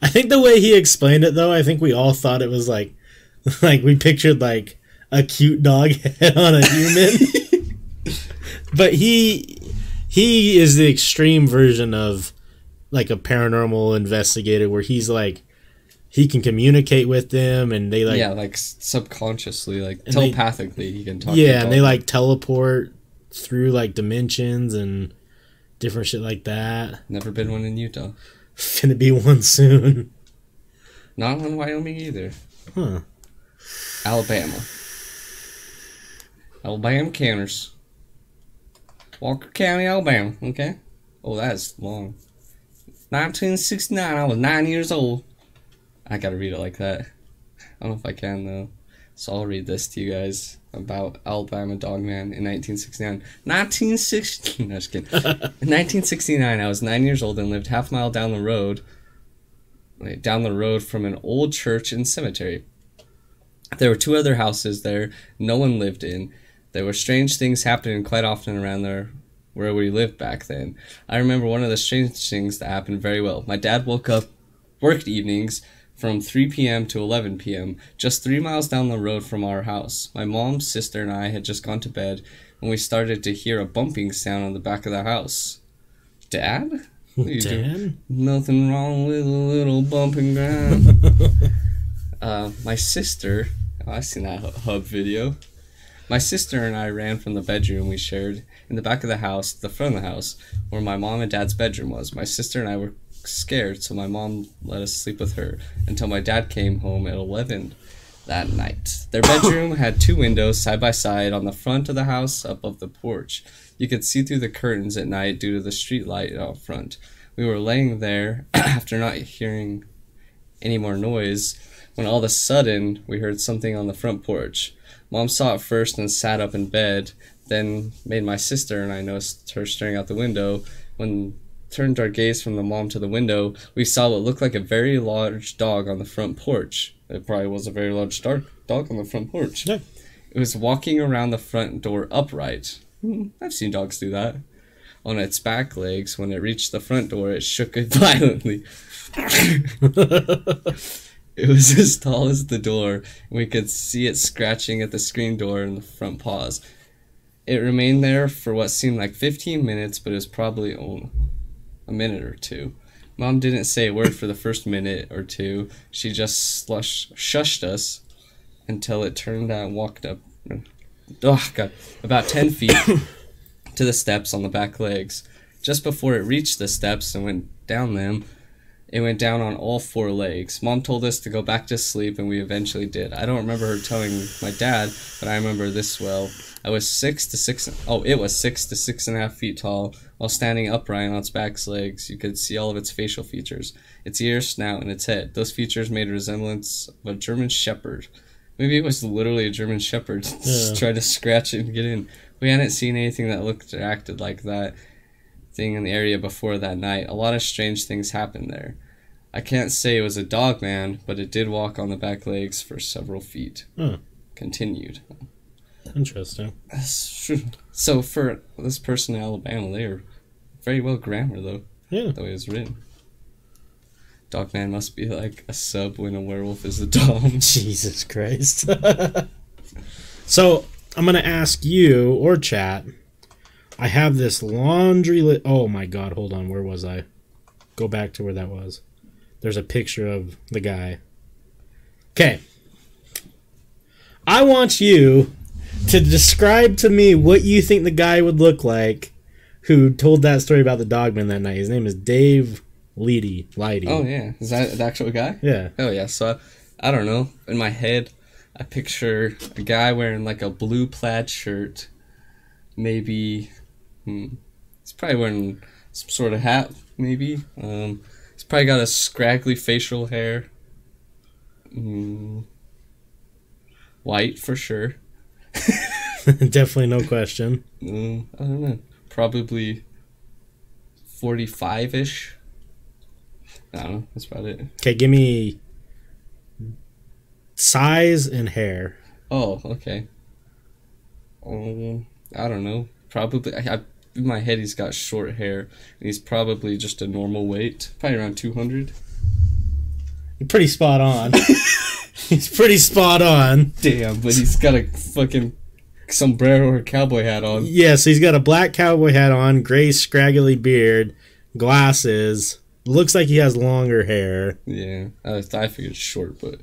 I think the way he explained it though, I think we all thought it was like like we pictured like a cute dog head on a human. but he he is the extreme version of like a paranormal investigator where he's like he can communicate with them and they like yeah, like subconsciously, like And they- telepathically, he can talk. to yeah, and they like teleport through like dimensions and different shit like that. Never been one in Utah. gonna be one soon. Not in Wyoming either. Huh. Alabama. Alabama counters. Walker County, Alabama. Okay. Oh, that's long. 1969. I was nine years old. I gotta read it like that. I don't know if I can though. So I'll read this to you guys about Alabama Dogman in 1969. 1960. No, just kidding. in 1969, I was nine years old and lived half a mile down the road. Wait, down the road from an old church and cemetery. There were two other houses there no one lived in. There were strange things happening quite often around there where we lived back then. I remember one of the strange things that happened very well. My dad woke up, worked evenings from 3 p.m. to 11 p.m., just three miles down the road from our house. My mom, sister, and I had just gone to bed when we started to hear a bumping sound on the back of the house. Dad? What are you doing? Nothing wrong with a little bumping ground. uh, my sister, oh, I've seen that hub video. My sister and I ran from the bedroom we shared in the back of the house, to the front of the house, where my mom and dad's bedroom was. My sister and I were scared, so my mom let us sleep with her until my dad came home at 11 that night. Their bedroom had two windows side by side on the front of the house above the porch. You could see through the curtains at night due to the street light out front. We were laying there after not hearing any more noise when all of a sudden we heard something on the front porch. Mom saw it first and sat up in bed, then made my sister and I noticed her staring out the window. When turned our gaze from the mom to the window, we saw what looked like a very large dog on the front porch. It probably was a very large dark dog on the front porch. Yeah. It was walking around the front door upright. Hmm, I've seen dogs do that. On its back legs, when it reached the front door, it shook it violently. It was as tall as the door, and we could see it scratching at the screen door in the front paws. It remained there for what seemed like 15 minutes, but it was probably only a minute or two. Mom didn't say a word for the first minute or two. She just slush, shushed us until it turned out and walked up. Oh, God. About 10 feet to the steps on the back legs. Just before it reached the steps and went down them, it went down on all four legs. Mom told us to go back to sleep, and we eventually did. I don't remember her telling my dad, but I remember this well. I was six to six. Oh, it was six to six and a half feet tall. While standing upright on its back legs, you could see all of its facial features: its ears, snout, and its head. Those features made a resemblance of a German Shepherd. Maybe it was literally a German Shepherd. Just Yeah. tried to scratch it and get in. We hadn't seen anything that looked or acted like that thing in the area before that night. A lot of strange things happened there. I can't say it was a dog man, but it did walk on the back legs for several feet. Huh. Continued. Interesting. So for this person in Alabama, they are very well grammar though, Yeah. the way it's written. Dog man must be like a sub when a werewolf is a dog. Jesus Christ. so I'm gonna ask you or chat. I have this laundry lit. Oh my god! Hold on. Where was I? Go back to where that was. There's a picture of the guy. Okay. I want you to describe to me what you think the guy would look like who told that story about the dogman that night. His name is Dave Leedy. Leidy. Oh yeah, is that the actual guy? yeah. Oh yeah, so I, I don't know. In my head, I picture a guy wearing like a blue plaid shirt. Maybe, hmm, he's probably wearing some sort of hat. Maybe, um, he's probably got a scraggly facial hair. Mm, white for sure. Definitely no question. Mm, I don't know. Probably forty-five ish. I don't know. That's about it. Okay, give me size and hair. Oh, okay. Um, I don't know. Probably, I, I, in my head, he's got short hair, and he's probably just a normal weight, probably around two hundred. You're pretty spot on. He's pretty spot on. Damn, but he's got a fucking sombrero or cowboy hat on. Yes, he's got a black cowboy hat on, gray scraggly beard, glasses. Looks like he has longer hair. Yeah, I, I figured short, but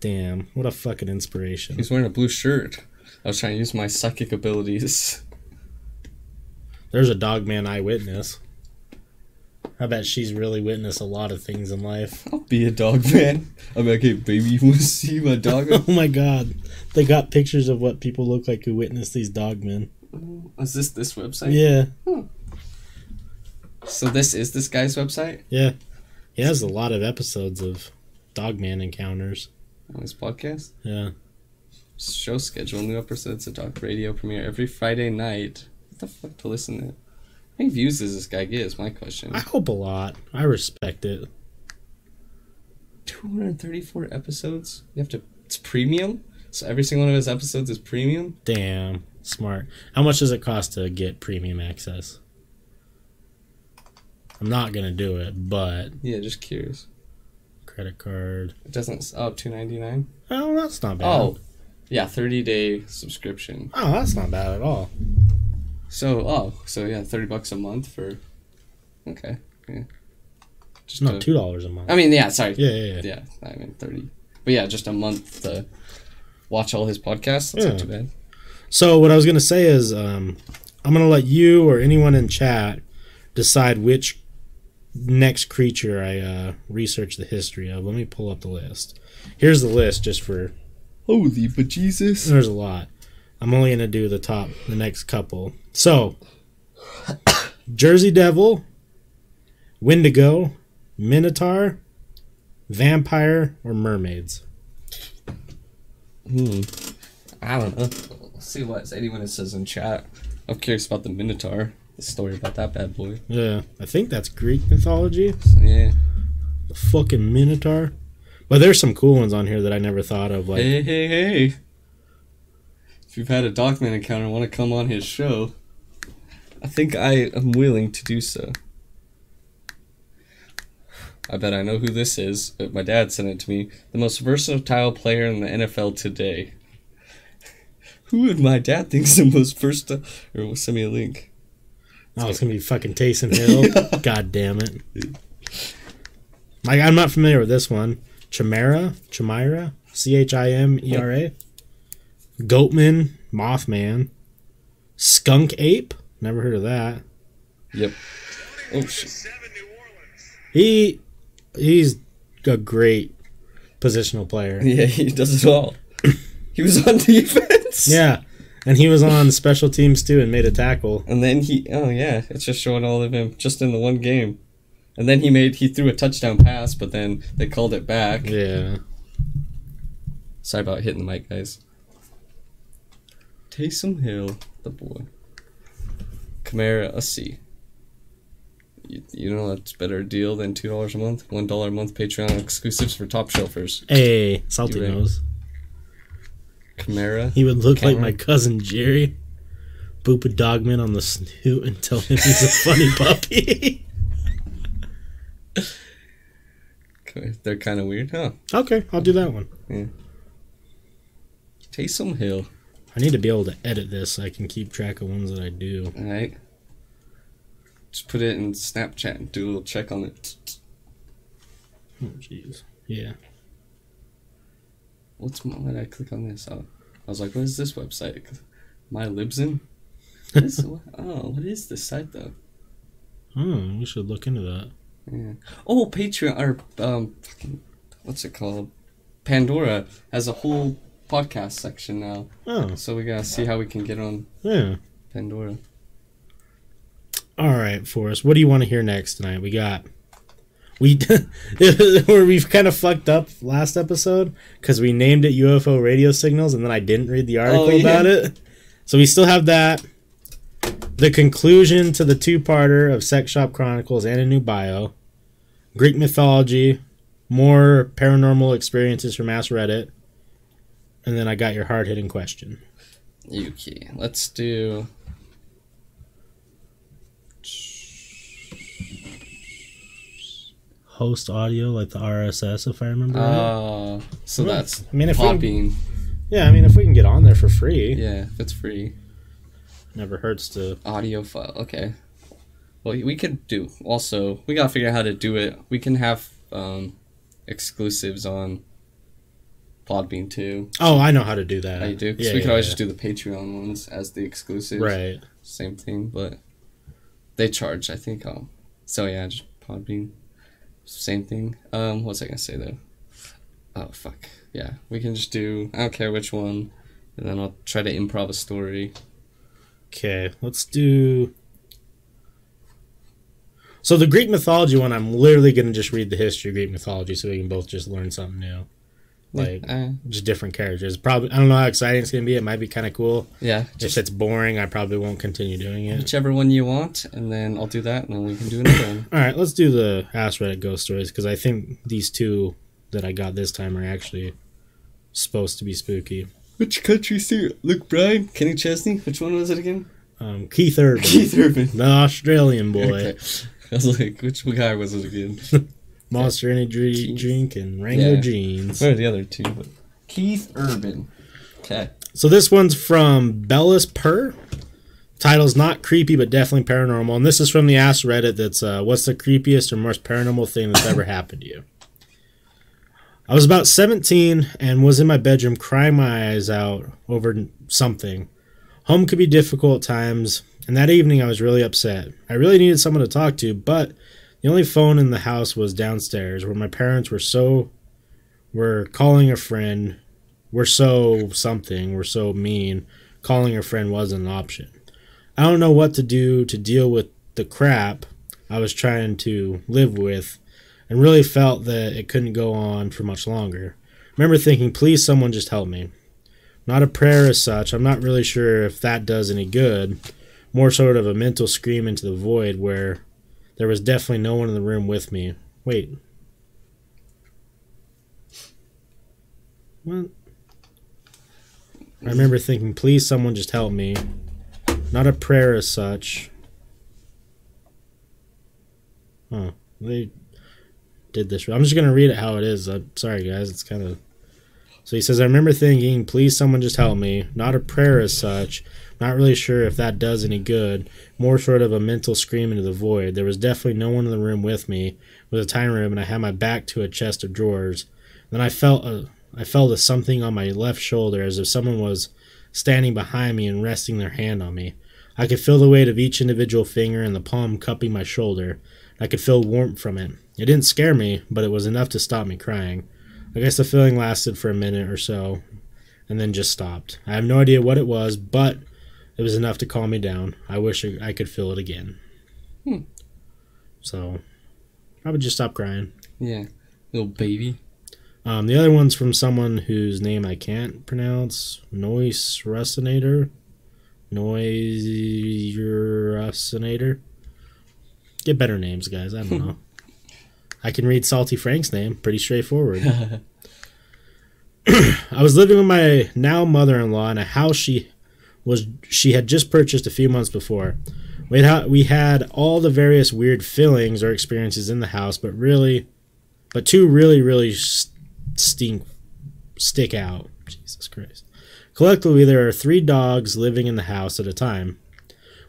Damn, what a fucking inspiration. he's wearing a blue shirt. I was trying to use my psychic abilities. There's a dogman eyewitness. I bet she's really witnessed a lot of things in life. I'll be a dog man. I'm like, hey, baby, you want to see my dog? Oh my god. They got pictures of what people look like who witness these dogmen. Is this this website? Yeah. Hmm. So this is this guy's website Yeah. He has a lot of episodes of dogman encounters. on his podcast. Yeah. Show schedule: new episodes of Dog Radio premiere every Friday night. What the fuck to listen to? How many views does this guy get? Is my question. I hope a lot. I respect it. 234 episodes. You have to. It's premium. So every single one of his episodes is premium. Damn. Smart. How much does it cost to get premium access? I'm not gonna do it, but Yeah, just curious. credit card. It doesn't. Oh, 299. Oh, that's not bad. Oh, yeah, 30 day subscription. Oh, that's not bad at all. So oh, so yeah, 30 bucks a month for. Okay. Yeah. Just No, a- two dollars a month. I mean, yeah. Sorry. Yeah, yeah, yeah. Yeah, I mean 30. But yeah, just a month to watch all his podcasts. That's Yeah. not too bad. So what I was gonna say is, um, I'm gonna let you or anyone in chat decide which next creature I uh, research the history of. Let me pull up the list. Here's the list, just for Holy but Jesus. there's a lot. I'm only gonna do the top, the next couple. So, Jersey Devil, Wendigo, Minotaur, Vampire, or Mermaids. Hmm. I don't know. Let's see what anyone says in chat. I'm curious about the Minotaur. The story about that bad boy. Yeah, I think that's Greek mythology. Yeah. The fucking Minotaur. But there's some cool ones on here that I never thought of. Like, hey, hey, hey. If you've had a Dogman encounter and want to come on his show, I think I am willing to do so. I bet I know who this is, but my dad sent it to me. The most versatile player in the NFL today. Who would my dad think is the most versatile? Or send me a link. oh, it's gonna be fucking Taysom Hill. God damn it. Like, I'm not familiar with this one. Chimera, Chimera, C H I M E R A. Goatman, Mothman, Skunk Ape. Never heard of that. Yep. Oh shit. He, he's a great positional player. Yeah, he does it all. he was on defense. Yeah, and he was on special teams too and made a tackle. And then he, oh yeah, it's just showing all of him just in the one game. And then he made, he threw a touchdown pass, but then they called it back. Yeah. Sorry about hitting the mic, guys. Taysom Hill, the boy. Camara, let's see. You, you know that's better deal than two dollars a month, one dollar a month Patreon exclusives for top shelfers. Hey, salty You nose. Camara, He would look like my cousin Jerry. Boop a dogman on the snoot and tell him he's a funny puppy. They're kind of weird, huh? okay, I'll do that one. Yeah. Taysom Hill, I need to be able to edit this so I can keep track of ones that I do. all right. Just put it in Snapchat and do a little check on it. Oh, jeez. Yeah. What's my, why did I click on this? Oh, I was like, what is this website? My Libsyn? What is, oh, what is this site though? Hmm, we should look into that. Yeah. Oh, Patreon or um, fucking, what's it called? Pandora has a whole podcast section now, Oh, so we gotta see how we can get on yeah. Pandora. All right, Forrest. What do you want to hear next tonight? We got we where we've kind of fucked up last episode because we named it UFO radio signals and then I didn't read the oh, article Oh, yeah. about it. So we still have that. The conclusion to the two-parter of Sex Shop Chronicles and a new bio, Greek mythology, more paranormal experiences from Ask Reddit, and then I got your hard-hitting question. Yuki, let's do. Host audio like the RSS, if I remember right. Uh, so that's I mean, if we- Podbean. Yeah, I mean, if we can get on there for free, Yeah, if it's free. never hurts to. audio file. Okay. Well, we could do also. We gotta figure out how to do it. We can have um, exclusives on Podbean too. Oh, I know how to do that. How you do? Yeah, we could always yeah. just do the Patreon ones as the exclusives. Right. Same thing, but they charge. I think. Um. So yeah, just Podbean. Same thing. Um, what's I gonna say though? Oh fuck. Yeah, we can just do. I don't care which one, and then I'll try to improv a story. Okay, let's do. So the Greek mythology one, I'm literally gonna just read the history of Greek mythology, so we can both just learn something new, like Uh, just different characters. Probably, I don't know how exciting it's gonna be. It might be kind of cool. yeah, If it's boring, I probably won't continue doing it. whichever one you want, and then I'll do that, and then we can do another one. All right, let's do the Ask Reddit ghost stories because I think these two that I got this time are actually supposed to be spooky. Which country suit? Luke Bryan, Kenny Chesney. Which one was it again? Um, Keith Urban, Keith Urban. the Australian boy, Okay. I was like, which guy was it again? Monster Energy Keith. drink and Wrangler Yeah. jeans. Where are the other two? But Keith Urban. Okay. So this one's from Bellis Purr. Title's not creepy, but definitely paranormal. And this is from the Ask Reddit. That's uh, what's the creepiest or most paranormal thing that's ever happened to you? I was about 17 and was in my bedroom crying my eyes out over something. Home could be difficult at times, and that evening I was really upset. I really needed someone to talk to, but the only phone in the house was downstairs, where my parents were so were calling a friend we're so something, we're so mean, calling a friend wasn't an option. I don't know what to do to deal with the crap I was trying to live with and really felt that it couldn't go on for much longer. remember thinking, please someone just help me. Not a prayer as such, I'm not really sure if that does any good. More sort of a mental scream into the void where there was definitely no one in the room with me. Wait. What? I remember thinking, please someone just help me. Not a prayer as such. Oh, they did this. I'm just going to read it how it is. I'm sorry, guys. It's kind of. So he says, I remember thinking, please someone just help me. Not a prayer as such. Not really sure if that does any good. More sort of a mental scream into the void. There was definitely no one in the room with me. It was a tiny room, and I had my back to a chest of drawers. Then I felt a I felt a something on my left shoulder as if someone was standing behind me and resting their hand on me. I could feel the weight of each individual finger and the palm cupping my shoulder. I could feel warmth from it. It didn't scare me, but it was enough to stop me crying. I guess the feeling lasted for a minute or so and then just stopped. I have no idea what it was, but it was enough to calm me down. I wish I could feel it again. Hmm. So, I would just stop crying. Yeah. Little baby. Um, the other one's from someone whose name I can't pronounce. Noise Resinator. Noise Resinator. Get better names, guys. I don't know. I can read Salty Frank's name. Pretty straightforward. I was living with my now mother-in-law in a house she was she had just purchased a few months before. We had we had all the various weird feelings or experiences in the house, but really, but two really really stink stick out. Jesus Christ! Collectively, there are three dogs living in the house at a time.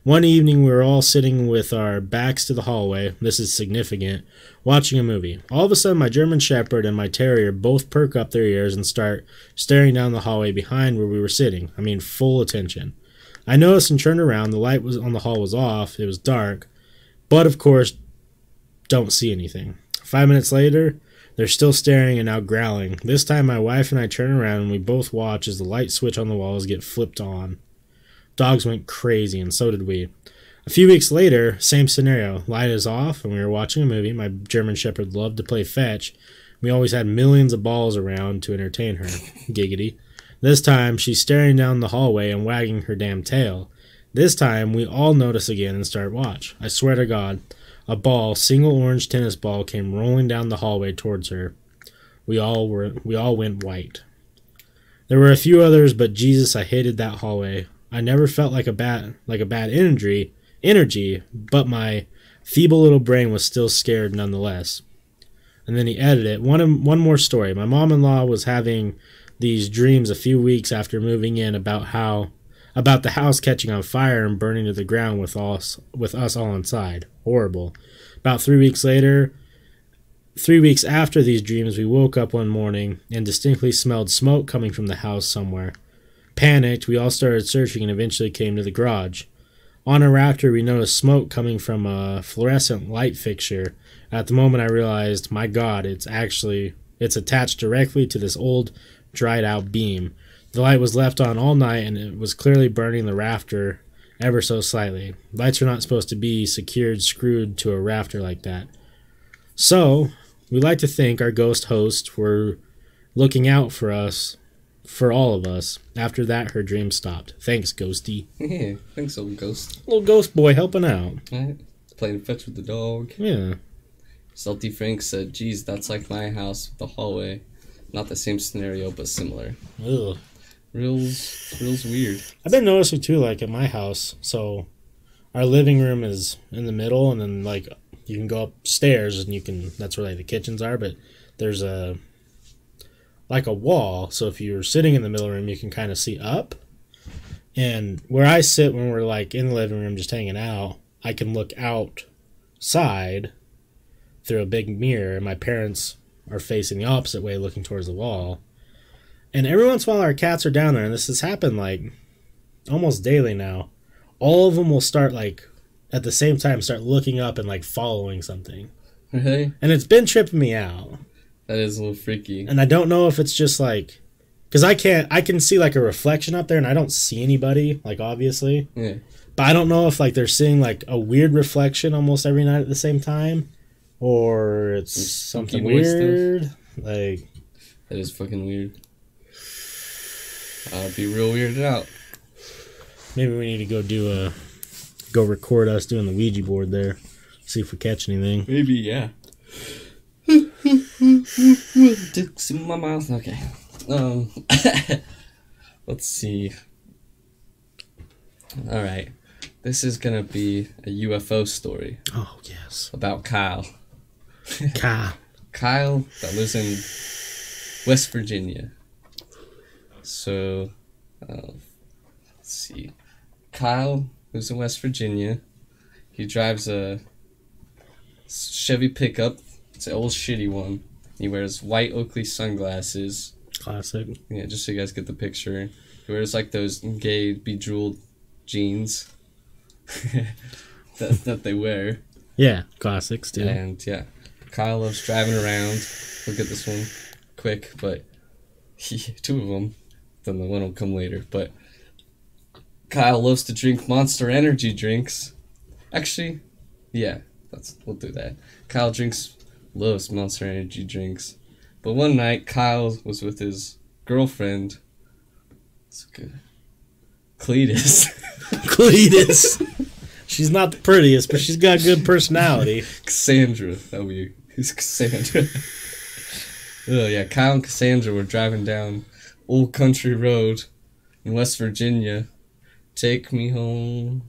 One evening, we were all sitting with our backs to the hallway. This is significant. Watching a movie. All of a sudden, my German Shepherd and my Terrier both perk up their ears and start staring down the hallway behind where we were sitting. I mean, full attention. I noticed and turned around. The light was on the hall was off. It was dark, but of course, don't see anything. Five minutes later, they're still staring and now growling. This time, my wife and I turn around and we both watch as the light switch on the walls get flipped on. Dogs went crazy, and so did we. A few weeks later, same scenario. Light is off, and we were watching a movie. My German Shepherd loved to play fetch. We always had millions of balls around to entertain her. Giggity. This time, she's staring down the hallway and wagging her damn tail. This time, we all notice again and start watch. I swear to God, a ball, single orange tennis ball, came rolling down the hallway towards her. We all were, we all went white. There were a few others, but Jesus, I hated that hallway. I never felt like a bad, like a bad energy, energy, but my feeble little brain was still scared nonetheless. And then he edited it. One, one more story. My mom-in-law was having these dreams a few weeks after moving in about how about the house catching on fire and burning to the ground with us with us all inside. Horrible. About 3 weeks later, 3 weeks after these dreams, we woke up one morning and distinctly smelled smoke coming from the house somewhere. Panicked, we all started searching and eventually came to the garage. On a rafter, we noticed smoke coming from a fluorescent light fixture. At the moment, I realized, my God, it's actually it's attached directly to this old, dried out beam. The light was left on all night, and it was clearly burning the rafter ever so slightly. Lights are not supposed to be secured, screwed to a rafter like that. So, we like to think our ghost hosts were looking out for us, for all of us. After that, her dream stopped. Thanks, Ghosty. Yeah, thanks, old ghost. Little ghost boy helping out. Right? Playing fetch with the dog. Yeah. Salty Frank said, geez, that's like my house the hallway. Not the same scenario, but similar. Ugh. Reals, reals weird. I've been noticing too, like at my house. So, our living room is in the middle, and then like you can go upstairs, and you can. That's where like the kitchens are. But there's a like a wall. So if you're sitting in the middle room, you can kind of see up. And where I sit when we're like in the living room, just hanging out, I can look outside through a big mirror. And my parents are facing the opposite way, looking towards the wall. And every once in a while, our cats are down there, and this has happened like almost daily now. All of them will start like at the same time start looking up and like following something, Hey, and it's been tripping me out. That is a little freaky. And I don't know if it's just like because I can't I can see like a reflection up there, and I don't see anybody like obviously, Yeah. but I don't know if like they're seeing like a weird reflection almost every night at the same time, or it's Some something stuff. weird. Like That is fucking weird. I'd be real weirded out. maybe we need to go do a go record us doing the Ouija board there, see if we catch anything. Maybe, yeah. Dicks in my mouth. Okay. Um. let's see. All right. This is gonna be a UFO story Oh yes, about Kyle. Kyle. Kyle that lives in West Virginia. So, uh, let's see. Kyle lives in West Virginia. He drives a Chevy pickup. It's an old shitty one. He wears white Oakley sunglasses. Classic. Yeah, just so you guys get the picture. He wears like those gay bejeweled jeans that, that they wear. Yeah, classics too. And yeah, Kyle loves driving around. Look at this one, quick, but he, two of them. Then the one will come later. But Kyle loves to drink Monster Energy drinks. Actually, yeah, that's we'll do that. Kyle drinks loves Monster Energy drinks. But one night, Kyle was with his girlfriend. It's good. Cletus. Cletus. she's not the prettiest, but she's got good personality. Cassandra. That would be who's Cassandra? oh yeah, Kyle and Cassandra were driving down Old Country Road in West Virginia. Take me home.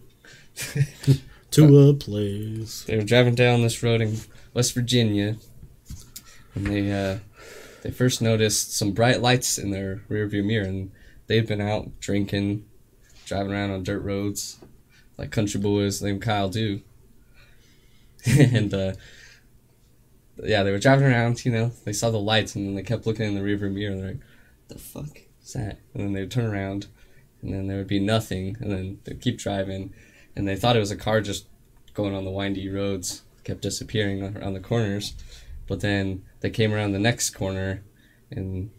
To a place. They were driving down this road in West Virginia, and they uh, they first noticed some bright lights in their rearview mirror, and they'd been out drinking, driving around on dirt roads, like country boys named Kyle do. and uh, yeah, they were driving around. You know, they saw the lights, and then they kept looking in the rearview mirror. And they're like, "The fuck is that?" And then they would turn around, and then there would be nothing, and then they'd keep driving, and they thought it was a car just going on the windy roads, kept disappearing around the corners. But then they came around the next corner, and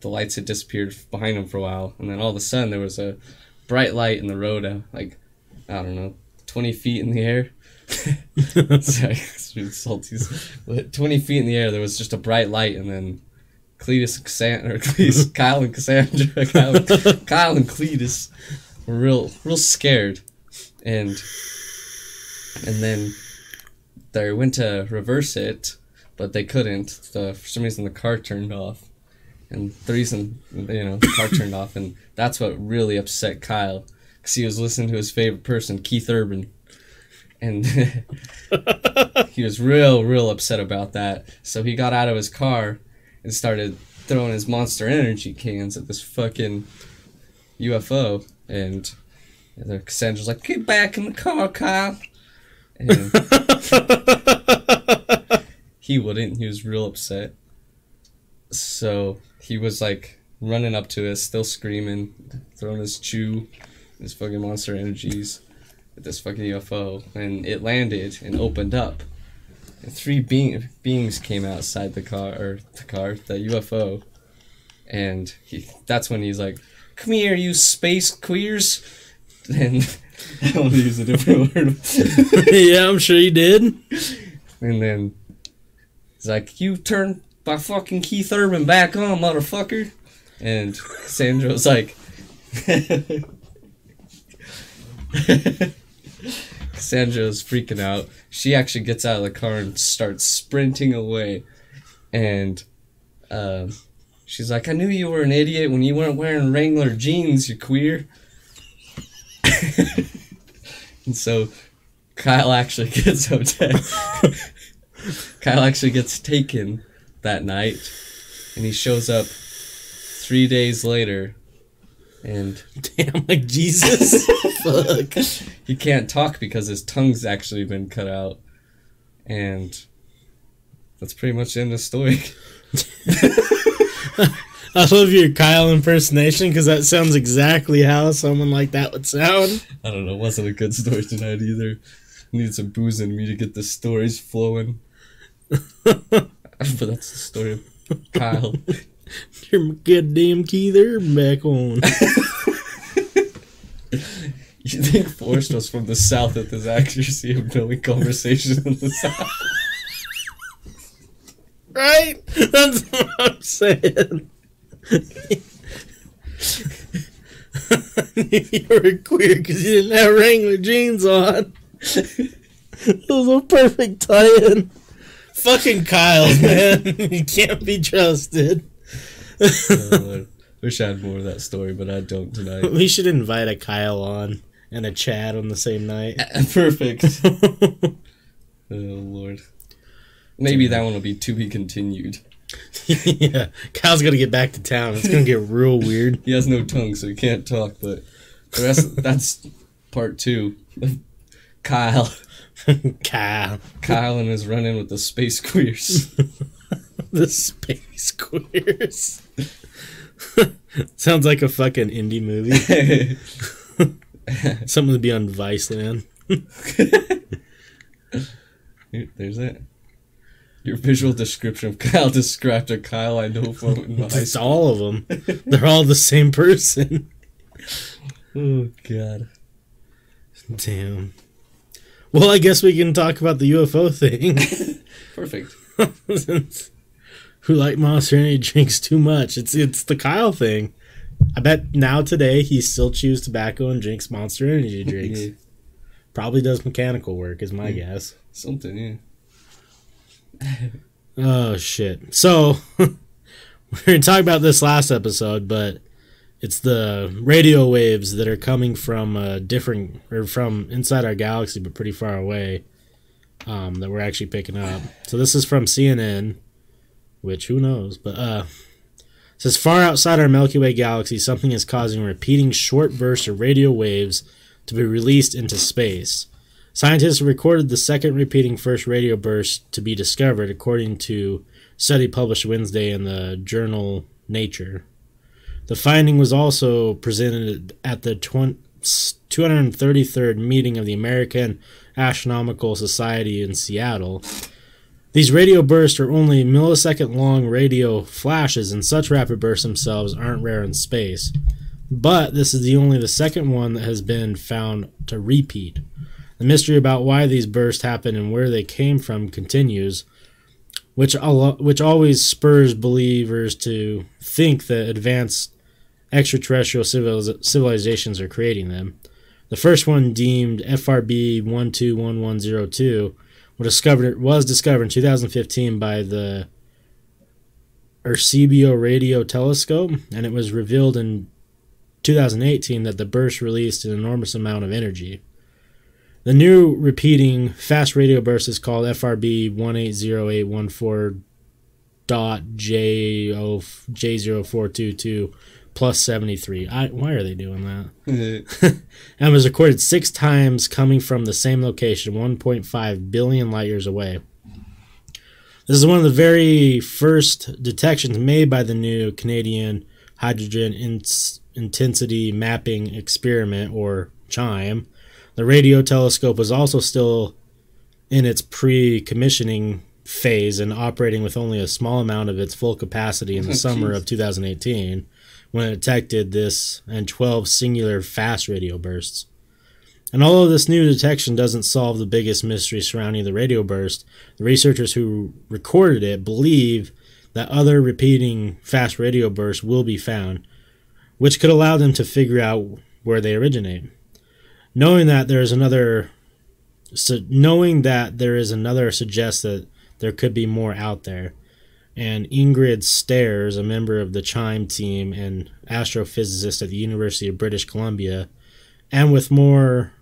the lights had disappeared behind them for a while. And then all of a sudden, there was a bright light in the road, uh, like I don't know, twenty feet in the air. Sorry, salty. But Twenty feet in the air, there was just a bright light, and then Cletus Cassandra, or Cletus, Kyle and Cassandra, Kyle, Kyle and Cletus were real, real scared, and and then they went to reverse it, but they couldn't. The, for some reason, the car turned off, and the reason you know the car turned off, and that's what really upset Kyle, because he was listening to his favorite person, Keith Urban, and he was real, real upset about that. So he got out of his car and started throwing his Monster Energy cans at this fucking UFO, and the Cassandra's like, "Get back in the car, Kyle." And he wouldn't. He was real upset. So he was like running up to us, still screaming, throwing his chew, his fucking monster energies. at this fucking UFO, and it landed and opened up. And three being, beings came outside the car, or the car, the UFO, and he, that's when he's like, "Come here, you space queers," and I want to use a different word. yeah, I'm sure you did. And then he's like, "You turn my fucking Keith Urban back on, motherfucker." And Sandra's like, Sandra's freaking out. She actually gets out of the car and starts sprinting away. And um, she's like, I knew you were an idiot when you weren't wearing Wrangler jeans, you queer. and so Kyle actually gets hotel. Kyle actually gets taken that night. And he shows up three days later. And Damn, like Jesus. Fuck. he can't talk because his tongue's actually been cut out. And that's pretty much the end of the story. I love your Kyle impersonation because that sounds exactly how someone like that would sound. I don't know, it wasn't a good story tonight either. Need some booze in me to get the stories flowing. but that's the story of Kyle. Your goddamn key there, back on. You think Forrest was from the South with his accuracy of knowing conversations in the South? right? That's what I'm saying. you were queer because you didn't have Wrangler jeans on. It was a perfect tie-in. Fucking Kyle, man. you can't be trusted. Oh, Lord. Wish I had more of that story, but I don't tonight. We should invite a Kyle on and a Chad on the same night. Perfect. Oh Lord. Maybe that one will be to be continued. yeah, Kyle's gonna get back to town. It's gonna get real weird. He has no tongue, so he can't talk. But that's that's part two. Kyle, Kyle, Kyle, and his run-in with the space queers. the space queers. Sounds like a fucking indie movie. Something to be on Vice, man. There's it. Your visual description of Kyle described a Kyle I know from It's all of them. They're all the same person. Oh God. Damn. Well, I guess we can talk about the UFO thing. Perfect. Who like Monster Energy drinks too much. It's it's the Kyle thing. I bet now today he still chews tobacco and drinks Monster Energy drinks. Yeah, Probably does mechanical work, is my hmm. guess. something. Yeah. Oh shit! So we are gonna talk about this last episode, but it's the radio waves that are coming from a different or from inside our galaxy, but pretty far away. Um, that we're actually picking up. So this is from CNN, which who knows, but uh, says far outside our Milky Way galaxy, something is causing repeating short bursts of radio waves to be released into space. Scientists recorded the second repeating first radio burst to be discovered, according to study published Wednesday in the journal Nature. The finding was also presented at the twen- 233rd meeting of the American Astronomical Society in Seattle. These radio bursts are only millisecond long radio flashes, and such rapid bursts themselves aren't rare in space. But this is the only the second one that has been found to repeat. The mystery about why these bursts happen and where they came from continues, which al- which always spurs believers to think that advanced extraterrestrial civiliz- civilizations are creating them. The first one, deemed FRB 121102, was discovered was discovered in 2015 by the Arecibo Radio Telescope, and it was revealed in 2018 that the burst released an enormous amount of energy. The new repeating fast radio burst is called FRB 180814 dot J O J zero four two two plus seventy three. I why are they doing that? and it was recorded six times coming from the same location, one point five billion light years away. This is one of the very first detections made by the new Canadian Hydrogen Ins- Intensity Mapping Experiment, or CHIME. The radio telescope was also still in its pre commissioning phase and operating with only a small amount of its full capacity in the oh, summer of 2018 when it detected this and 12 singular fast radio bursts. And although this new detection doesn't solve the biggest mystery surrounding the radio burst, the researchers who recorded it believe that other repeating fast radio bursts will be found, which could allow them to figure out where they originate. Knowing that there is another, so knowing that there is another suggests that there could be more out there. And Ingrid Stairs, a member of the CHIME team and astrophysicist at the University of British Columbia, and with more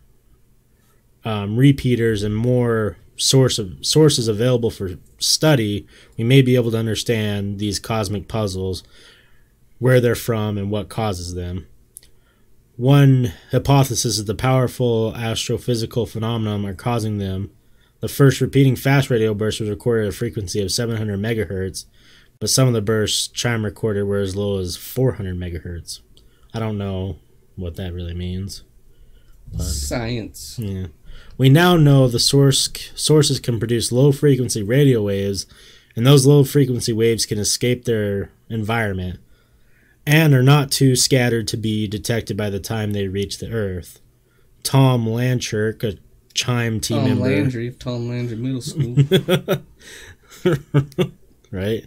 um, repeaters and more source of sources available for study, we may be able to understand these cosmic puzzles, where they're from, and what causes them. One hypothesis is the powerful astrophysical phenomenon are causing them. The first repeating fast radio burst was recorded at a frequency of 700 megahertz, but some of the bursts Chime recorded were as low as 400 megahertz. I don't know what that really means. Science. Yeah. We now know the source sources can produce low frequency radio waves, and those low frequency waves can escape their environment and are not too scattered to be detected by the time they reach the Earth. Tom Lanchurk, a Chime team Tom member, Landry Tom Landry Middle School. right?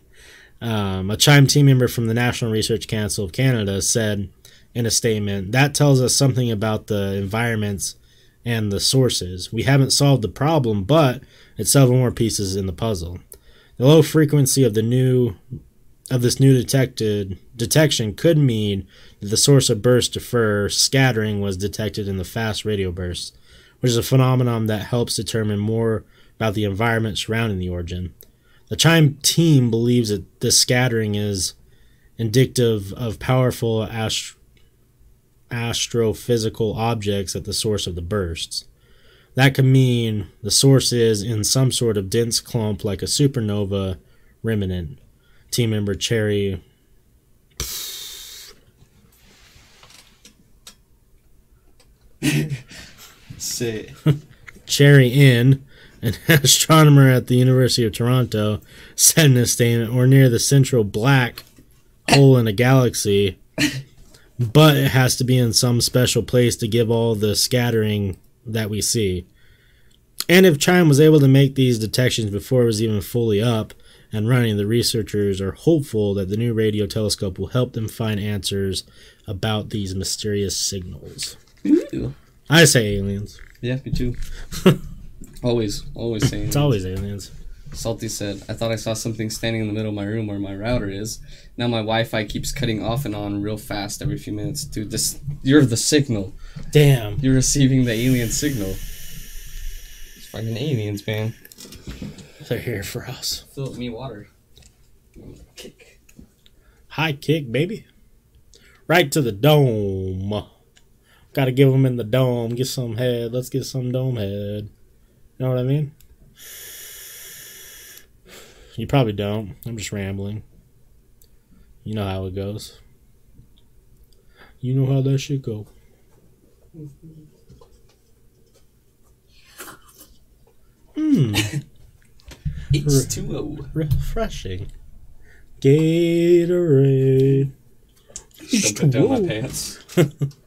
Um, a Chime team member from the National Research Council of Canada said in a statement that tells us something about the environments and the sources. We haven't solved the problem, but it's several more pieces in the puzzle. The low frequency of the new of this new detected detection could mean that the source of burst defer scattering was detected in the fast radio bursts, which is a phenomenon that helps determine more about the environment surrounding the origin. The Chime team believes that this scattering is indicative of powerful ast- astrophysical objects at the source of the bursts. That could mean the source is in some sort of dense clump like a supernova remnant. Team member Cherry. Say Cherry Ng, an astronomer at the University of Toronto, said in a statement, We're near the central black hole in a galaxy, but it has to be in some special place to give all the scattering that we see. And if Chime was able to make these detections before it was even fully up and running, the researchers are hopeful that the new radio telescope will help them find answers about these mysterious signals. Ooh. I say aliens. Yeah, me too. always, always saying. It's always aliens. Salty said, I thought I saw something standing in the middle of my room where my router is. Now my Wi Fi keeps cutting off and on real fast every few minutes. Dude, this you're the signal. Damn. You're receiving the alien signal. It's fucking aliens, man. They're here for us. Fill me water. Kick. High kick, baby. Right to the dome. Gotta give them in the dome. Get some head. Let's get some dome head. You know what I mean? You probably don't. I'm just rambling. You know how it goes. You know how that shit go. Mmm, H2O. refreshing. Gatorade. Dump it down my pants.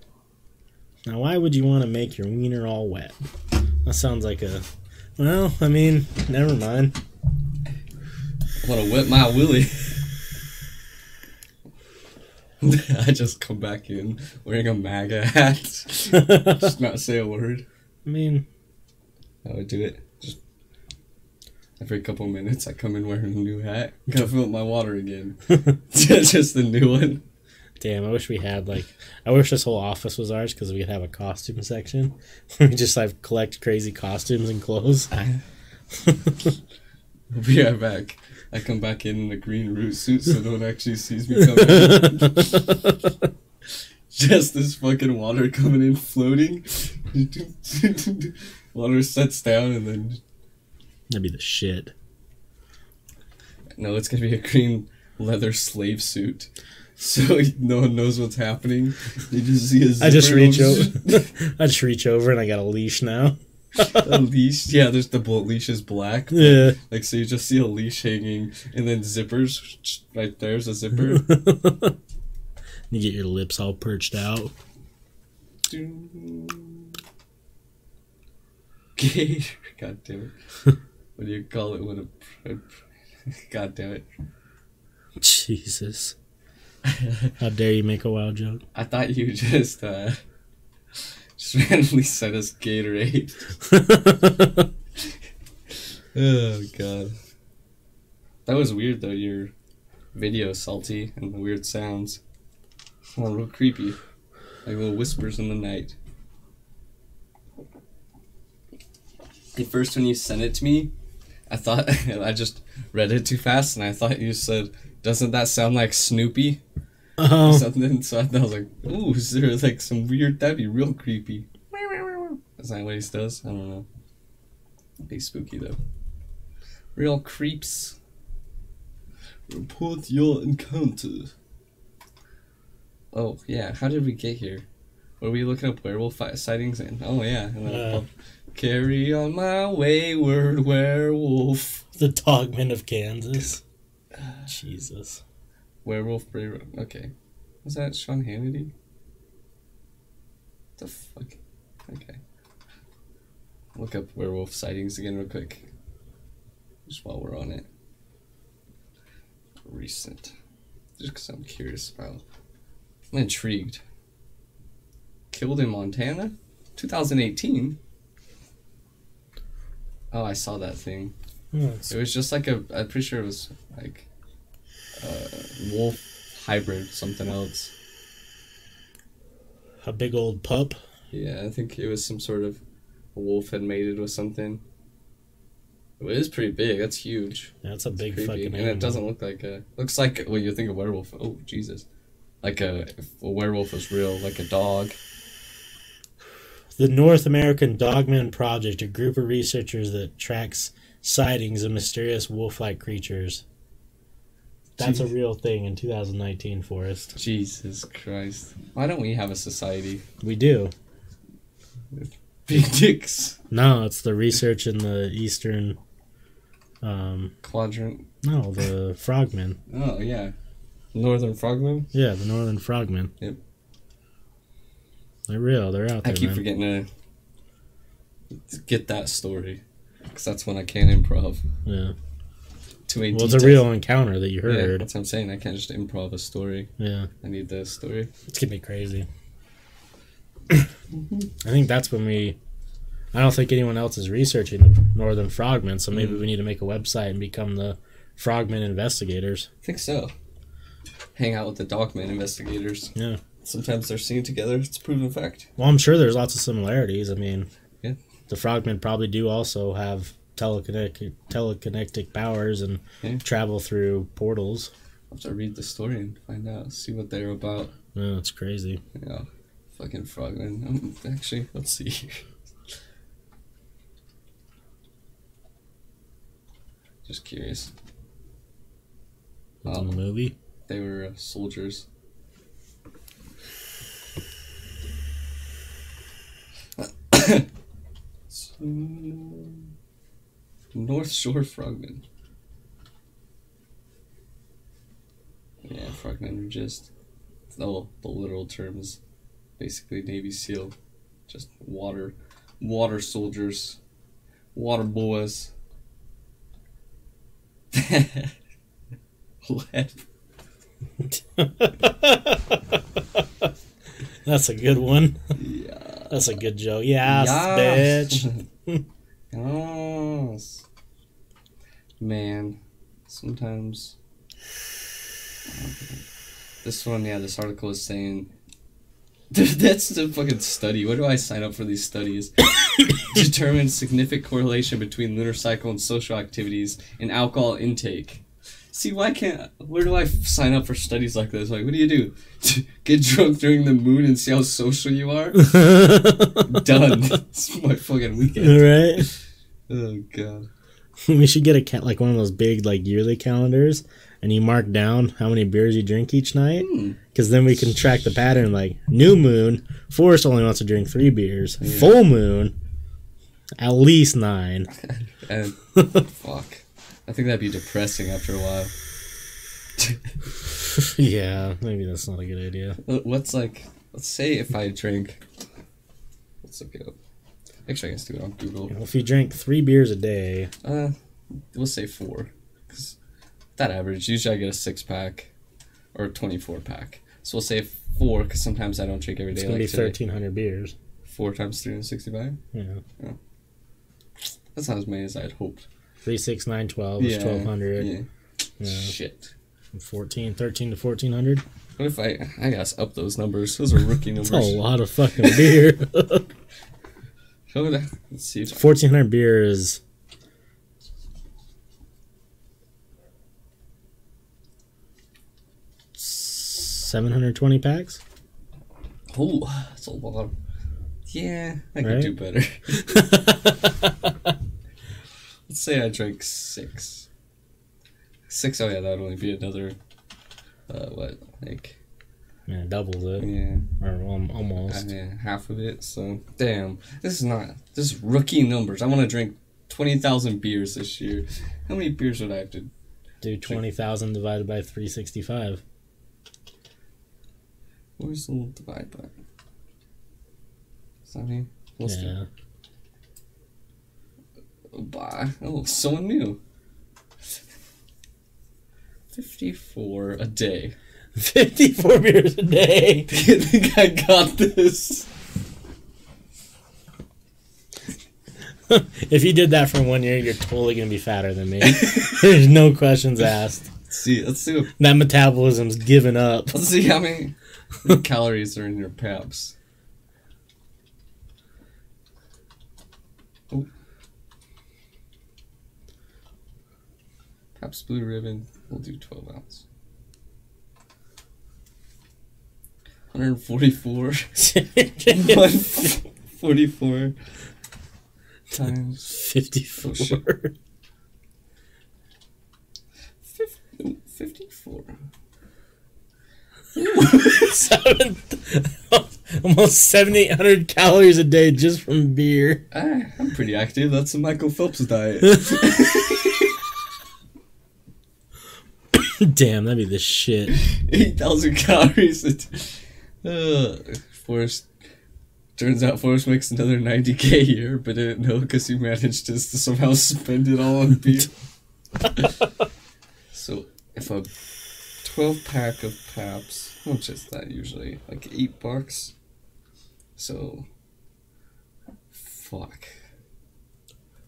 Now, why would you want to make your wiener all wet? That sounds like a. Well, I mean, never mind. I want to wet my willy. I just come back in wearing a MAGA hat. just not say a word. I mean, I would do it. Every couple minutes, I come in wearing a new hat. Gotta fill up my water again. just the new one. damn, I wish we had, like, I wish this whole office was ours because we could have a costume section. we just, like, collect crazy costumes and clothes. We'll be right back. I come back in in a green root suit so no one actually sees me coming in. Just this fucking water coming in, floating. water sets down and then. That'd be the shit. No, it's gonna be a green leather slave suit. so no one knows what's happening. You just see a I just reach over. I just reach over and I got a leash now. a leash. Yeah, there's the leash is black. Yeah. Like so, you just see a leash hanging, and then zippers. Right there's a zipper. you get your lips all perched out. Gator. God damn it. What do you call it when a? God damn it. Jesus. How dare you make a wild joke? I thought you just uh just randomly sent us Gatorade. Oh god. That was weird though, your video salty and the weird sounds. Oh, real creepy. Like little whispers in the night. At first when you sent it to me, I thought I just read it too fast and I thought you said, Doesn't that sound like Snoopy? or oh, something. So I thought I was like, ooh, is there like some weird? That'd be real creepy. Is that what he does? I don't know. Be spooky though. Real creeps. Report your encounter. Oh yeah, how did we get here? Were we looking up werewolf fi- sightings? And oh yeah, and then Uh. Carry on my wayward werewolf. the dogman of Kansas. Jesus. Werewolf Bray. Okay. Was that Sean Hannity? The fuck? Okay. Look up werewolf sightings again, real quick. Just while we're on it. Recent. Just because I'm curious about. I'm intrigued. Killed in Montana? 2018? Oh, I saw that thing. Oh, it's- It was just like a. I'm pretty sure it was like uh, wolf hybrid, something else. a big old pup. Yeah, I think it was some sort of a wolf had mated with something. It is pretty big. That's huge. That's a big fucking and animal. it doesn't look like a. Looks like well, you think of werewolf. Oh Jesus, like a if a werewolf was real, like a dog. The North American Dogman Project, a group of researchers that tracks sightings of mysterious wolf-like creatures. That's a real thing in 2019, Forrest. Jesus Christ! Why don't we have a society? We do. Big dicks No, it's the research in the Eastern. Um, quadrant. no, the frogmen. Oh yeah, northern frogman. Yeah, the Northern frogmen. Yep. They're real. They're out there. I keep man. forgetting to get that story because that's when I can't improv. Yeah. To a Well, it's a real encounter that you Yeah, heard. that's what I'm saying. I can't just improv a story. Yeah. I need the story. It's gonna be crazy. I think that's when we. I don't think anyone else is researching the northern frogmen, so maybe Mm. we need to make a website and become the frogmen investigators. I think so. Hang out with the Dogman investigators. Yeah. Sometimes they're seen together. It's a proven fact. Well, I'm sure there's lots of similarities. I mean, Yeah. the frogmen probably do also have telekinetic telekinetic powers and Yeah. travel through portals. I'll have to read the story and find out, see what they're about. Yeah, it's crazy. Yeah, fucking frogman. Um, actually, let's see. Just curious. What's in the movie? They were uh, soldiers. So, North Shore Frogmen. Yeah, frogmen are just. Oh, the literal term is basically Navy SEAL. Just water. Water soldiers. Water boys. What? That's a good one. Yeah. That's a good joke. Yes, Yes. bitch. yes. Man, sometimes. This one, yeah, this article is saying. That's the fucking study. Where do I sign up for these studies? Determine significant correlation between lunar cycle and social activities and alcohol intake. See, why can't. Where do I f- sign up for studies like this? Like, what do you do? Get drunk during the moon and see how social you are? Done. it's my fucking weekend. right? Oh god. We should get a cat like one of those big like yearly calendars and you mark down how many beers you drink each night, Hmm. because then we can track the pattern. Like new moon, Forrest only wants to drink three beers. Full moon, at least nine. And fuck. I think that'd be depressing after a while. yeah, maybe that's not a good idea. What's like? Let's say if I drink. Let's look it up. Actually, I guess do it on Google. If you drink three beers a day, Uh, we'll say four, because that average. Usually, I get a six pack, or a twenty-four pack. So we'll say four, because sometimes I don't drink every day. it's gonna like be thirteen hundred beers. Four times three hundred sixty-five. Yeah, That's not as many as I had hoped. Three, six, nine, twelve is twelve hundred. Yeah. Yeah. Shit. 14, 13 to fourteen hundred. What if I I gotta up those numbers? Those are rookie numbers. That's a lot of fucking beer. Let's see. Fourteen hundred beer is seven hundred twenty packs. oh, that's a lot. Yeah, I could Right? do better. Let's say I drank six. Six. Oh yeah, that would only be another. Uh, what like Yeah, doubles it, yeah, or um, almost. yeah, half of it. So damn, this is not this is rookie numbers. I want to drink twenty thousand beers this year. How many beers would I have to? Do twenty thousand divided by three sixty five. Where's the little divide button? Is that me? Yeah, Oh, bye. Oh, someone new. 54 a day. fifty four beers a day. I think I got this. if you did that for one year, you're totally gonna be fatter than me. There's no questions asked. Let's see. Let's see. What, That metabolism's given up. let's see how many calories are in your Pabst. Oh. Pabst Blue Ribbon. We'll do 12 ounce. 144. 144 times Fifty four. Oh, shit. fif- ooh, 54. Seven, almost seventy eight hundred calories a day just from beer. Ah, I'm pretty active. That's the Michael Phelps diet. Damn, that'd be the shit. 8,000 calories. Uh, Forrest. Turns out Forrest makes another 90k a year, but didn't know because he managed to somehow spend it all on beer. so, if a 12 pack of Pabst, how much is that usually? Like 8 bucks? So, fuck.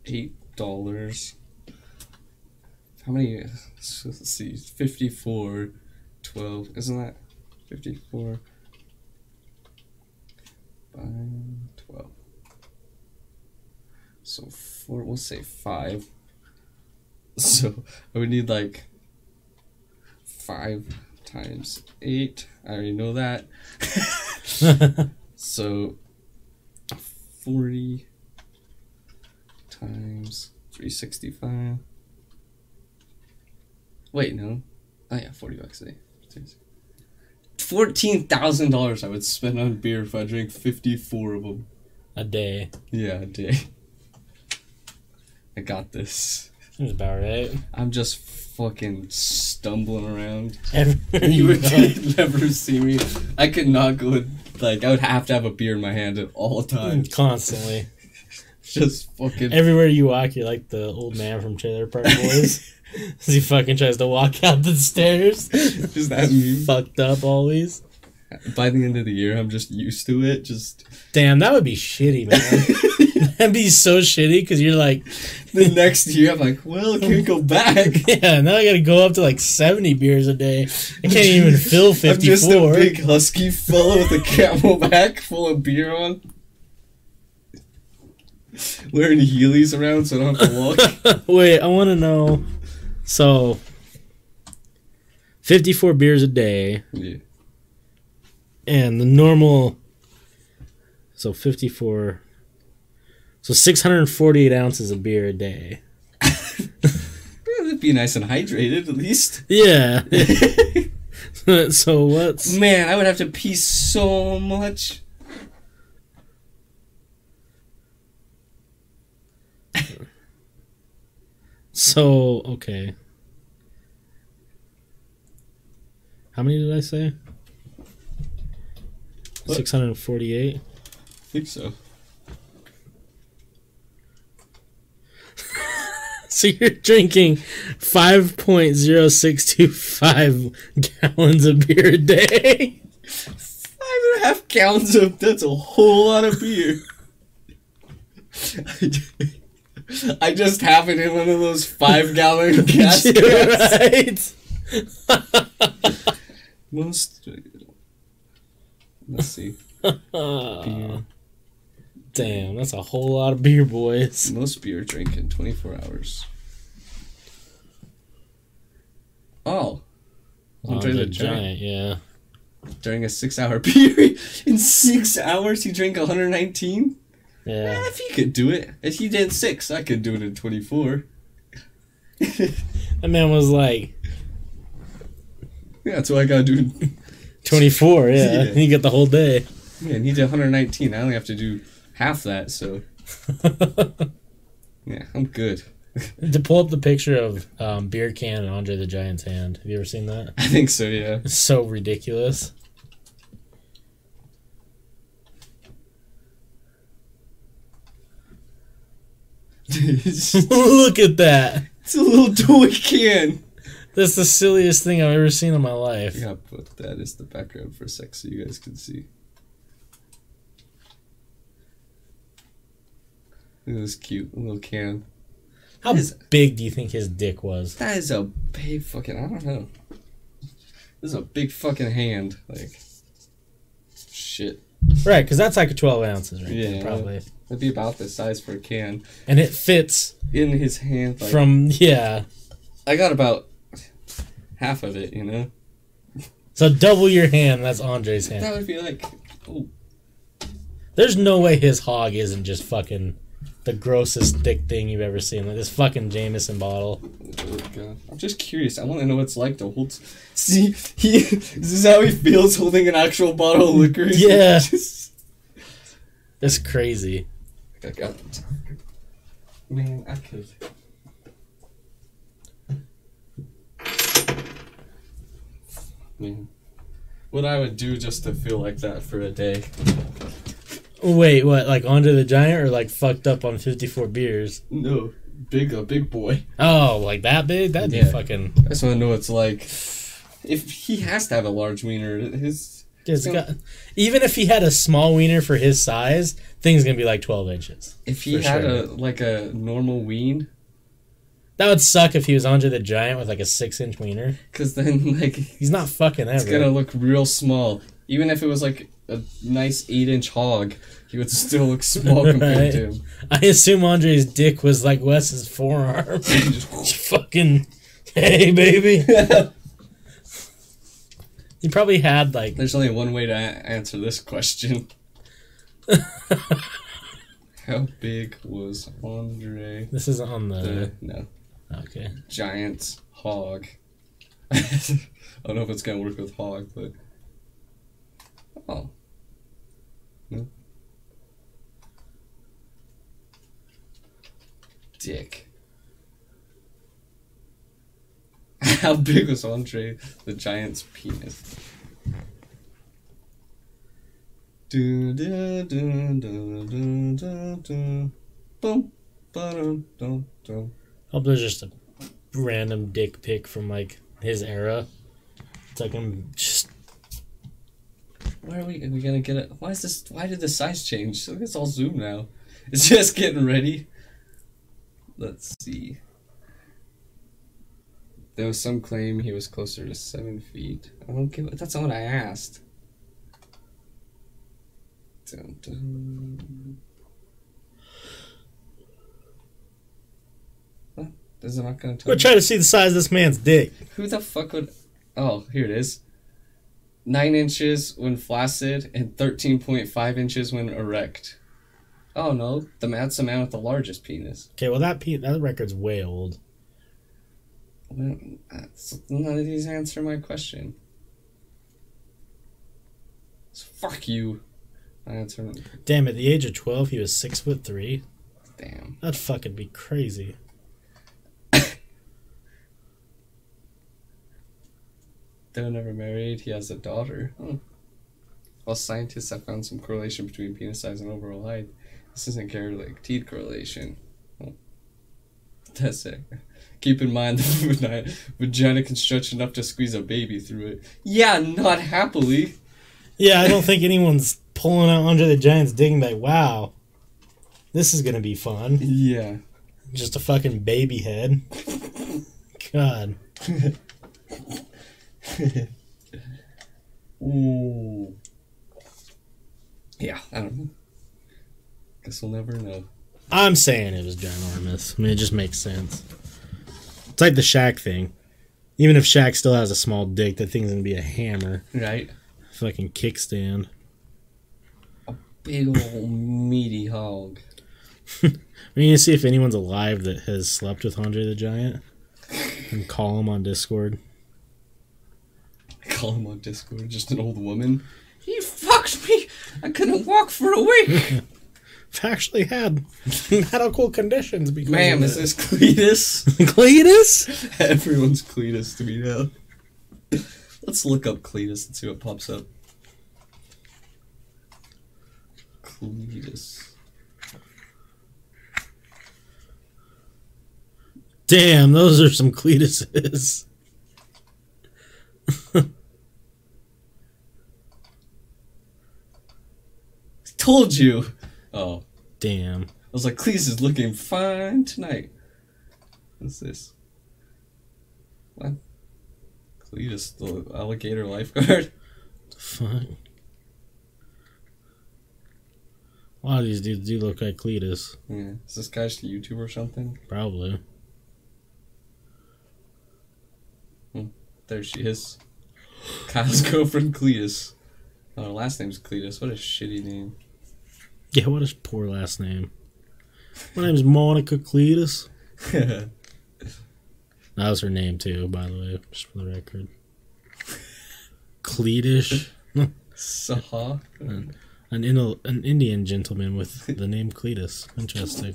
$8. How many? Let's see. 54, 12. Isn't that 54? By 12. So, four, we'll say 5. So, I would need like 5 times 8. I already know that. So, 40 times 365. Wait, no. Oh, yeah, 40 bucks a day. $14,000 I would spend on beer if I drank 54 of them. a day. Yeah, a day. I got this. Seems about right. I'm just fucking stumbling around. You you would never see me. I could not go with, like, I would have to have a beer in my hand at all times. Constantly. Just fucking. Everywhere you walk, you're like the old man from Trailer Park Boys. As he fucking tries to walk out the stairs. Just that meme. Fucked up always. By the end of the year, I'm just used to it. Just Damn, that would be shitty, man. That'd be so shitty because you're like, the next year, I'm like, well, I can't go back. yeah, now I gotta go up to like 70 beers a day. I can't even fill 54. I'm just a big husky fellow with a CamelBak full of beer on. Wearing Heelys around so I don't have to walk. Wait, I want to know. So, 54 beers a day, yeah. and the normal. So 54. So 648 ounces of beer a day. Yeah, be nice and hydrated at least. Yeah. so what's Man, I would have to pee so much. so okay? How many did I say? What? Six hundred and forty-eight. I think so. So you're drinking five point zero six two five gallons of beer a day. Five and a half gallons of that's a whole lot of beer. I just have it in one of those five gallon gas right. Most. Let's see. Beer. Damn, that's a whole lot of beer, boys. Most beer drink in 24 hours. Oh. Andre oh, the, Giant. yeah. During a six hour period. In six hours, he drank 119? Yeah. Eh, if he could do it. If he did six, I could do it in 24. That man was like Yeah, that's what I gotta do. 24, yeah. Yeah. You get the whole day. Yeah, and he did 119. I only have to do half that, so yeah, I'm good. to pull up the picture of um, beer can and Andre the Giant's hand. Have you ever seen that? I think so, yeah. It's so ridiculous. Look at that. It's a little toy can. That's the silliest thing I've ever seen in my life. Yeah, put that as the background for a sec so you guys can see. Look at this cute little can. How Is- big do you think his dick was? That is a big fucking. I don't know. This is a big fucking hand. Like, shit. Right, because that's like 12 ounces, right? Yeah. Probably. That'd be about the size for a can. And it fits In his hand. Like, from, yeah. I got about half of it, you know? So double your hand, that's Andre's hand. That would be like. Oh, There's no way his hog isn't just fucking the grossest thick thing you've ever seen. Like this fucking Jameson bottle. oh god. I'm just curious. I want to know what it's like to hold. See, he. This is how he feels holding an actual bottle of liquor. Yeah. Just- It's crazy. I got. Man, I could. Man. What I would do just to feel like that for a day. Wait, what? Like Andre the Giant or like fucked up on 54 beers? No, big a big boy. Oh, like that big? That'd Yeah. be fucking. I just want to know what it's like. If he has to have a large wiener, his got, even if he had a small wiener for his size, thing's gonna be like 12 inches. if he had sure. a like a normal ween, That would suck if he was Andre the Giant with like a six inch wiener. because then like He's not fucking it's ever. gonna look real small. Even if it was like a nice eight inch hog, he would still look small compared Right. to him. I assume Andre's dick was like Wes's forearm. Fucking, hey baby. He probably had like There's only one way to a- answer this question. How big was Andre this is on the the no okay. giant hog? I don't know if it's gonna work with hog, but oh, no. Dick. How big was Andre the Giant's penis? Do, do, do, do, do, do, do. Boom. Ba-dum, dum, dum. There's just a random dick pic from like his era. It's like I'm just Why are we, are we gonna get it? Why is this? Why did the size change? Look, it's all zoom now. It's just getting ready. Let's see. There was some claim he was closer to seven feet. I don't give. That's not what I asked. Dun, dun. What? Is not gonna tell We're trying to see the size of this man's dick. Who the fuck would? Oh, here it is. Nine inches when flaccid and thirteen point five inches when erect. Oh no, the that's the man with the largest penis. Okay, well that pe- that record's way old. Well, None of these answer my question. So fuck you. I answer. Damn, at the age of 12, he was six foot three. Damn. That'd fucking be crazy. Though never married, he has a daughter. Hmm. While scientists have found some correlation between penis size and overall height, this isn't guaranteed correlation. Hmm. That's it. Keep in mind the vagina, vagina can stretch enough to squeeze a baby through it. Yeah, not happily. Yeah, I don't think anyone's pulling out Andre the giant's dick and like, wow, this is gonna be fun. Yeah. Just a fucking baby head. God. Ooh. Yeah, I don't know. Guess we'll never know. I'm saying it was ginormous. I mean, it just makes sense. It's like the Shaq thing. Even if Shaq still has a small dick, that thing's gonna be a hammer. Right? Fucking kickstand. A big old meaty hog. We need to see if anyone's alive that has slept with Andre the Giant. And call him on Discord. I call him on Discord, just an old woman. He fucked me! I couldn't walk for a week! I've actually had medical conditions because Ma'am, of is it. this Cletus? Cletus? Everyone's Cletus to me now. Let's look up Cletus and see what pops up. Cletus. Damn, those are some Cletuses. Told you! Oh. Damn. I was like, Cletus is looking fine tonight. What's this? What? Cletus, the alligator lifeguard? Fuck. A lot of these dudes do look like Cletus. Yeah. Is this guy just a YouTuber or something? Probably. Hmm. There she is. Kyle's girlfriend Cletus. Oh, her last name's Cletus. What a shitty name. Yeah, what is poor last name? My name's Monica Cletus. That was her name too, by the way, just for the record. Cletus, Saha. an Ino- an Indian gentleman with the name Cletus. Interesting.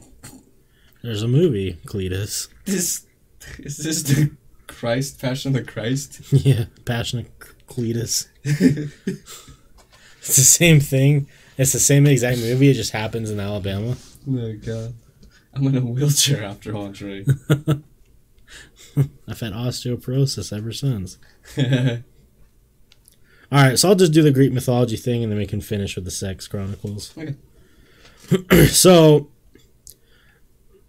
There's a movie, Cletus. This is this the Christ Passion of the Christ? yeah, Passion of Cletus. It's the same thing. It's the same exact movie. It just happens in Alabama. Oh god. I'm in a wheelchair after Andre. I've had osteoporosis ever since. All right, so I'll just do the Greek mythology thing, and then we can finish with the Sex Chronicles. Okay. so,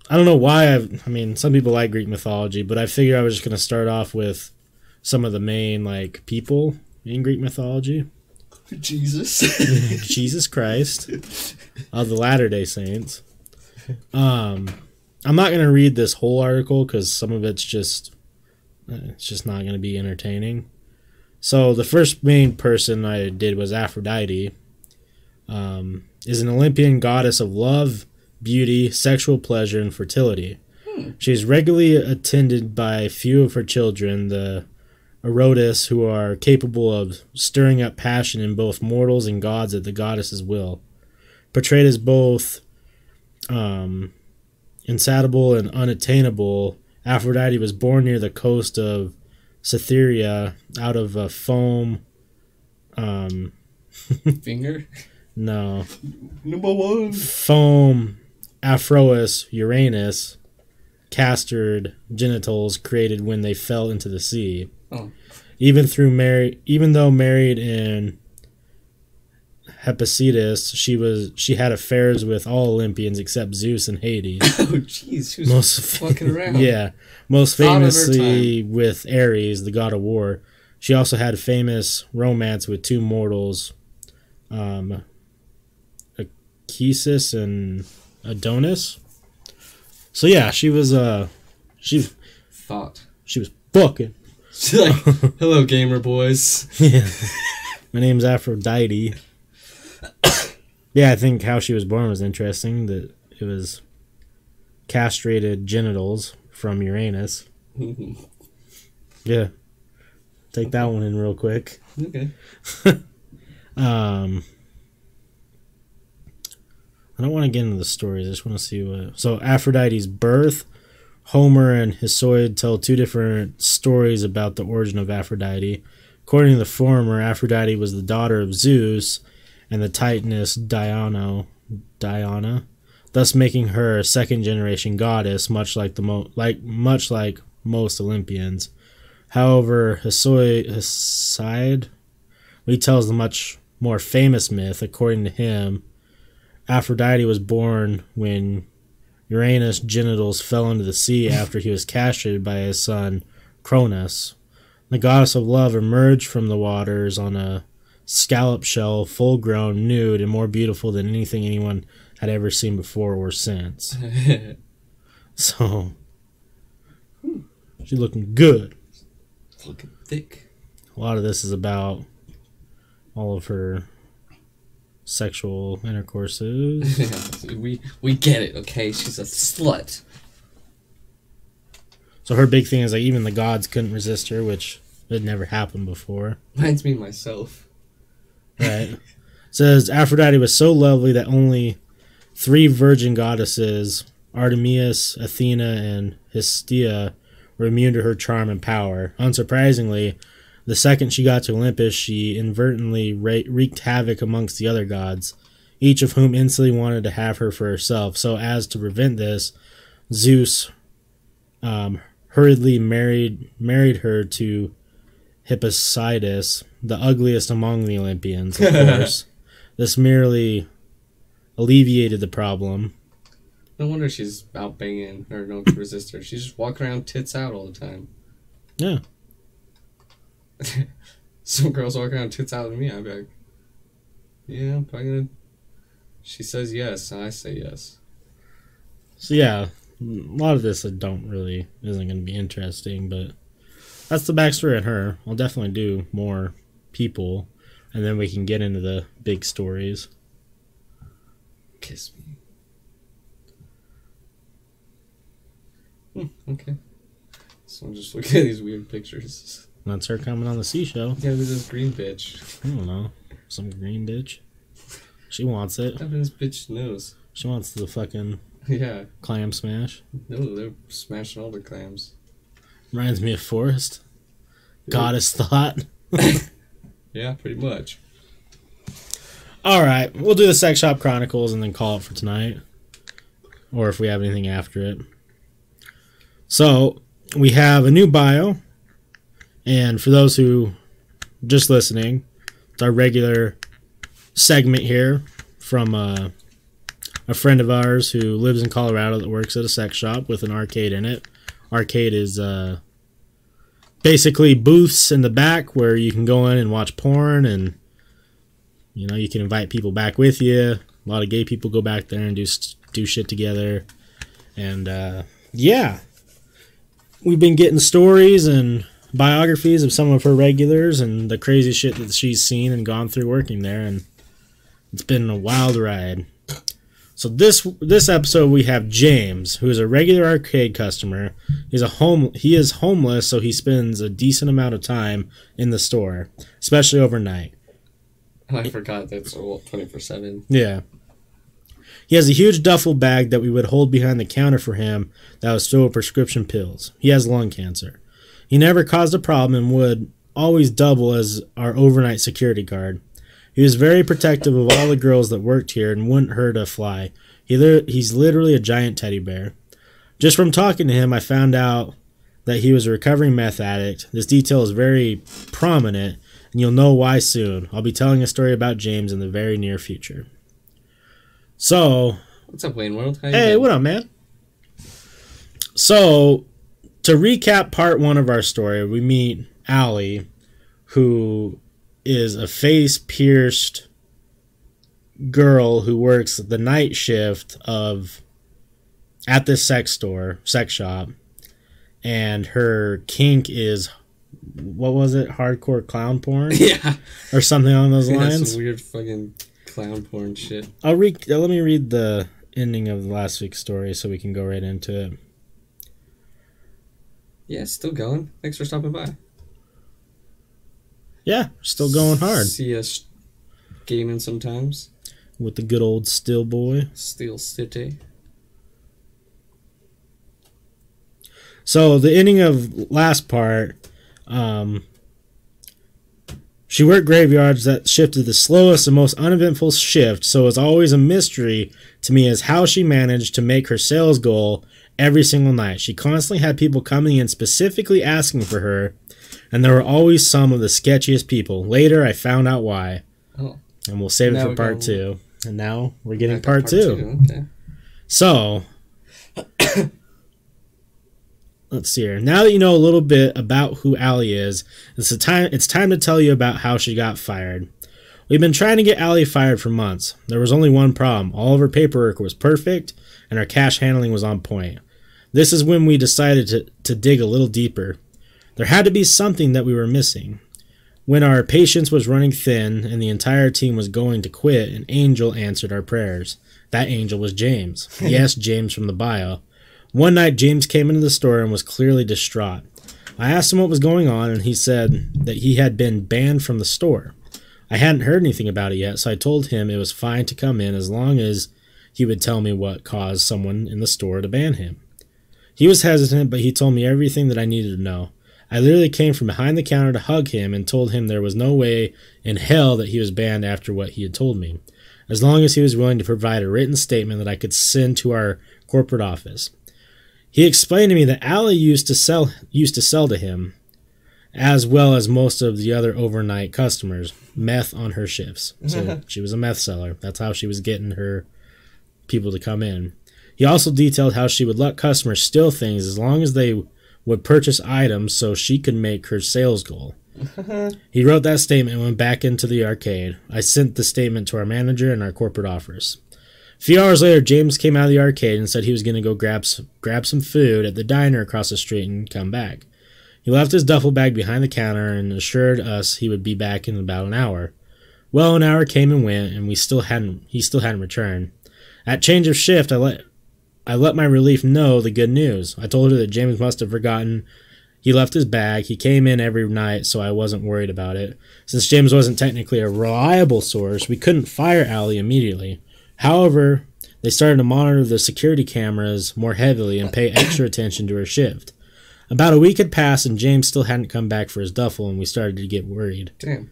I don't know why I've. I mean, some people like Greek mythology, but I figured I was just going to start off with some of the main like people in Greek mythology. Jesus. Jesus Christ of the Latter Day Saints. Um, I'm not going to read this whole article because some of it's just uh, it's just not going to be entertaining. So the first main person I did was Aphrodite. Um, is an Olympian goddess of love, beauty, sexual pleasure, and fertility. She is regularly attended by few of her children, the Erotes, who are capable of stirring up passion in both mortals and gods at the goddess's will. Portrayed as both um, insatiable and unattainable, Aphrodite was born near the coast of Cytherea out of a foam. Um, Finger. no, Number one. foam Aphrois Uranus castored genitals created when they fell into the sea. Oh. Even through marry, even though married in Hephaestus, she was she had affairs with all Olympians except Zeus and Hades. Oh jeez, who's Most fucking around? yeah, most Thought of her famously with Ares, the god of war. She also had a famous romance with two mortals, um, Anchises and Adonis. So yeah, she was uh, she Thought. she was fucking. She's like, hello, gamer boys. Yeah, my name's Aphrodite. yeah, I think how she was born was interesting. That it was castrated genitals from Uranus. Yeah. Take that one in real quick. Okay. Um, I don't want to get into the stories. I just want to see what. So Aphrodite's birth. Homer and Hesiod tell two different stories about the origin of Aphrodite. According to the former, Aphrodite was the daughter of Zeus and the Titaness Dione, Dione, thus making her a second generation goddess, much like the mo- like much like most Olympians. However, Hesiod, Hesiod retells the much more famous myth. According to him, Aphrodite was born when Uranus' genitals fell into the sea after he was castrated by his son Cronus. The goddess of love emerged from the waters on a scallop shell, full grown, nude, and more beautiful than anything anyone had ever seen before or since. So, she's looking good. Looking thick. A lot of this is about all of her sexual intercourses. we we get it, okay? She's a slut. So her big thing is like even the gods couldn't resist her, which had never happened before. Reminds me myself. Right. Says Aphrodite was so lovely that only three virgin goddesses, Artemis, Athena, and Hestia, were immune to her charm and power. Unsurprisingly, the second she got to Olympus, she inadvertently ra- wreaked havoc amongst the other gods, each of whom instantly wanted to have her for herself. So, as to prevent this, Zeus um, hurriedly married married her to Hippocytus, the ugliest among the Olympians, of course. this merely alleviated the problem. No wonder she's out banging or no one can resist her. She's just walking around tits out all the time. Yeah. Some girls walk around tits out at me, I'd be like, Yeah, I'm probably gonna She says yes, and I say yes. So yeah, a lot of this I don't really isn't going to be interesting, but that's the backstory on her. I'll definitely do more people, and then we can get into the big stories. Kiss me. Hmm, okay. So I'm just looking at these weird pictures. That's her coming on the sea show. Yeah, there's this green bitch. I don't know, some green bitch. She wants it. What this bitch's nose? She wants the fucking Yeah. clam smash. No, they're smashing all the clams. Reminds me of Forrest. Goddess thought. Yeah, pretty much. All right, we'll do the Sex Shop Chronicles and then call it for tonight, or if we have anything after it. So we have a new bio, and for those who just listening, it's our regular segment here from uh, a friend of ours who lives in Colorado that works at a sex shop with an arcade in it. Arcade is uh, basically booths in the back where you can go in and watch porn and you know, you can invite people back with you. A lot of gay people go back there and do do shit together, and uh, yeah, we've been getting stories and biographies of some of her regulars and the crazy shit that she's seen and gone through working there, and it's been a wild ride. So this this episode we have James, who is a regular arcade customer. He's a home he is homeless, so he spends a decent amount of time in the store, especially overnight. I forgot that's all 24 7. Yeah. He has a huge duffel bag that we would hold behind the counter for him that was filled with prescription pills. He has lung cancer. He never caused a problem and would always double as our overnight security guard. He was very protective of all the girls that worked here and wouldn't hurt a fly. He li- he's literally a giant teddy bear. Just from talking to him, I found out that he was a recovering meth addict. This detail is very prominent, and you'll know why soon. I'll be telling a story about James in the very near future. So, What's up, Wayne World? Hey, what up, man? So, to recap part one of our story, we meet Allie, who is a face pierced girl who works the night shift of at this sex store, sex shop, and her kink is what was it, hardcore clown porn Yeah. or something along those lines. weird fucking clown porn shit. I'll read. Let me read the ending of the last week's story so we can go right into it. Yeah, still going. Thanks for stopping by. Yeah, still going hard See us gaming sometimes. with the good old still boy. Steel City. So the ending of last part, um, she worked graveyards that shifted the slowest and most uneventful shift. So it's always a mystery to me as how she managed to make her sales goal every single night. She constantly had people coming in specifically asking for her, and there were always some of the sketchiest people. Later, I found out why, Oh. and we'll save it for part two. And now we're getting Okay, part, two. Okay. So, let's see here. Now that you know a little bit about who Allie is, it's time. It's time to tell you about how she got fired. We've been trying to get Allie fired for months. There was only one problem: all of her paperwork was perfect, and her cash handling was on point. This is when we decided to, to dig a little deeper. There had to be something that we were missing. When our patience was running thin and the entire team was going to quit, an angel answered our prayers. That angel was James. yes, James from the bio. One night, James came into the store and was clearly distraught. I asked him what was going on, and he said that he had been banned from the store. I hadn't heard anything about it yet, so I told him it was fine to come in as long as he would tell me what caused someone in the store to ban him. He was hesitant, but he told me everything that I needed to know. I literally came from behind the counter to hug him and told him there was no way in hell that he was banned after what he had told me, as long as he was willing to provide a written statement that I could send to our corporate office. He explained to me that Allie used to sell used to sell to him, as well as most of the other overnight customers, meth on her shifts. So she was a meth seller. That's how she was getting her people to come in. He also detailed how she would let customers steal things as long as they would purchase items so she could make her sales goal. he wrote that statement and went back into the arcade. I sent the statement to our manager and our corporate office. A few hours later, James came out of the arcade and said he was going to go grab some, grab some food at the diner across the street and come back. He left his duffel bag behind the counter and assured us he would be back in about an hour. Well, an hour came and went, and we still hadn't. He still hadn't returned. At change of shift, I let I let my relief know the good news. I told her that James must have forgotten. He left his bag. He came in every night, so I wasn't worried about it. Since James wasn't technically a reliable source, we couldn't fire Allie immediately. However, they started to monitor the security cameras more heavily and pay extra attention to her shift. About a week had passed, and James still hadn't come back for his duffel, and we started to get worried. Damn.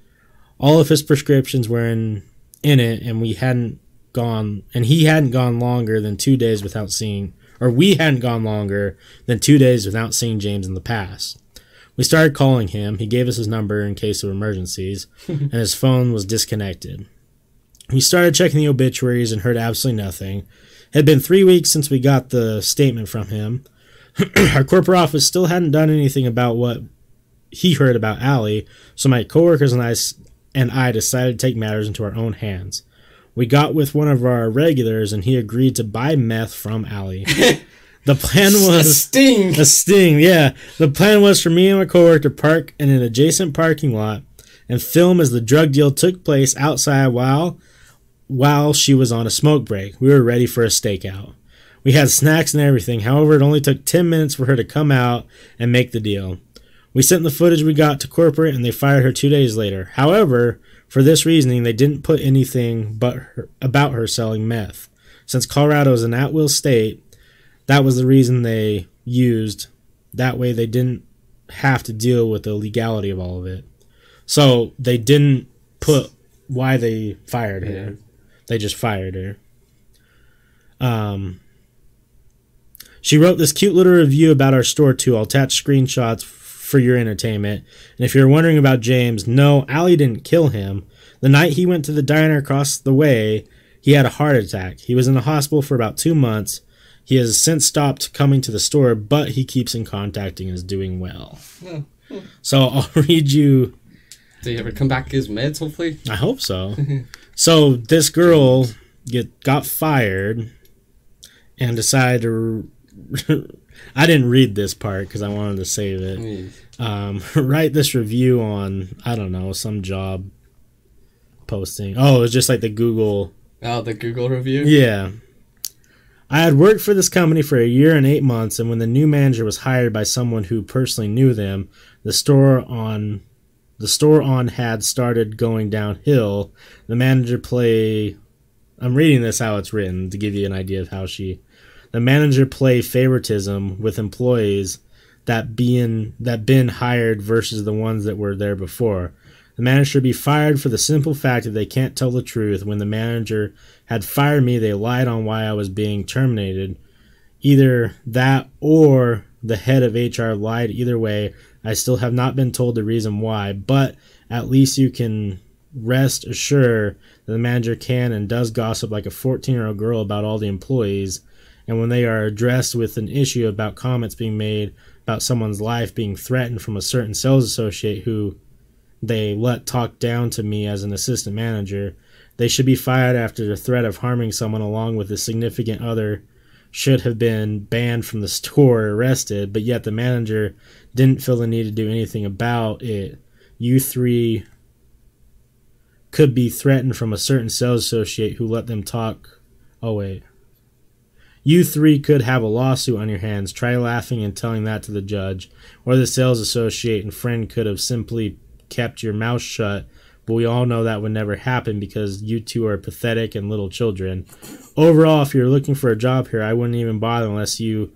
All of his prescriptions were in in it, and we hadn't gone, and he hadn't gone longer than two days without seeing, or we hadn't gone longer than two days without seeing James in the past. We started calling him. He gave us his number in case of emergencies, and his phone was disconnected. We started checking the obituaries and heard absolutely nothing. It had been three weeks since we got the statement from him. Our corporate office still hadn't done anything about what he heard about Allie, so my coworkers and I and I decided to take matters into our own hands. We got with one of our regulars, and he agreed to buy meth from Allie. the plan was A sting. a sting, yeah. The plan was for me and my coworker to park in an adjacent parking lot and film as the drug deal took place outside while while she was on a smoke break. We were ready for a stakeout. We had snacks and everything. However, it only took 10 minutes for her to come out and make the deal. We sent the footage we got to corporate and they fired her 2 days later. However, for this reasoning, they didn't put anything but her, about her selling meth. Since Colorado is an at-will state, that was the reason they used. That way, they didn't have to deal with the legality of all of it. So they didn't put why they fired her. Yeah. They just fired her. Um, she wrote this cute little review about our store too. I'll attach screenshots for your entertainment. And if you're wondering about James, no, Allie didn't kill him. The night he went to the diner across the way, he had a heart attack. He was in the hospital for about two months. He has since stopped coming to the store, but he keeps in contact and is doing well. Oh, So I'll read you Did he ever come back his meds? Hopefully. I hope so. so this girl get got fired and decided to. I didn't read this part because I wanted to save it. Mm. Um, write this review on I don't know some job posting. Oh, it was just like the Google. Oh, the Google review. Yeah. I had worked for this company for a year and eight months, and when the new manager was hired by someone who personally knew them, the store on the store on had started going downhill. The manager play I'm reading this how it's written to give you an idea of how she the manager play favoritism with employees that being that been hired versus the ones that were there before. The manager should be fired for the simple fact that they can't tell the truth. When the manager had fired me, they lied on why I was being terminated. Either that or the head of HR lied. Either way, I still have not been told the reason why, but at least you can rest assured that the manager can and does gossip like a 14 year old girl about all the employees. And when they are addressed with an issue about comments being made about someone's life being threatened from a certain sales associate who they let talk down to me as an assistant manager. They should be fired after the threat of harming someone along with a significant other should have been banned from the store or arrested, but yet the manager didn't feel the need to do anything about it. You three could be threatened from a certain sales associate who let them talk. Oh, wait. You three could have a lawsuit on your hands. Try laughing and telling that to the judge. Or the sales associate and friend could have simply kept your mouth shut, but we all know that would never happen because you two are pathetic and little children. Overall, if you're looking for a job here, I wouldn't even bother unless you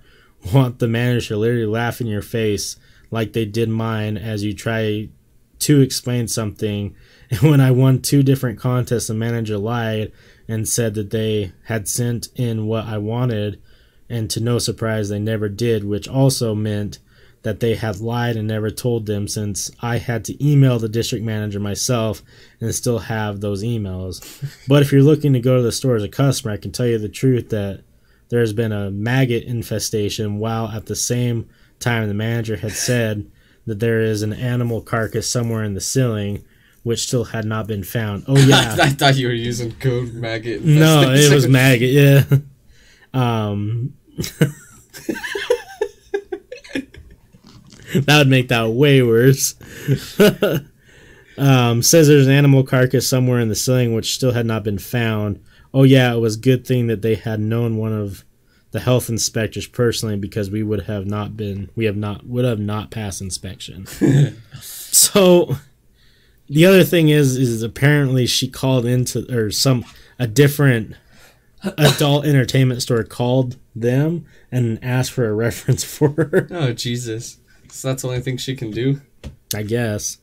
want the manager to literally laugh in your face like they did mine as you try to explain something. And when I won two different contests, the manager lied and said that they had sent in what I wanted, and to no surprise, they never did, which also meant that they had lied and never told them since I had to email the district manager myself and still have those emails. but if you're looking to go to the store as a customer, I can tell you the truth that there has been a maggot infestation while at the same time the manager had said that there is an animal carcass somewhere in the ceiling which still had not been found. Oh yeah. I thought you were using code maggot. No, it was maggot, yeah. Um that would make that way worse. um, says there's an animal carcass somewhere in the ceiling which still had not been found. Oh yeah, it was good thing that they had known one of the health inspectors personally because we would have not been we have not would have not passed inspection. so the other thing is is apparently she called into or some a different adult entertainment store called them and asked for a reference for her. Oh Jesus! So that's the only thing she can do. I guess.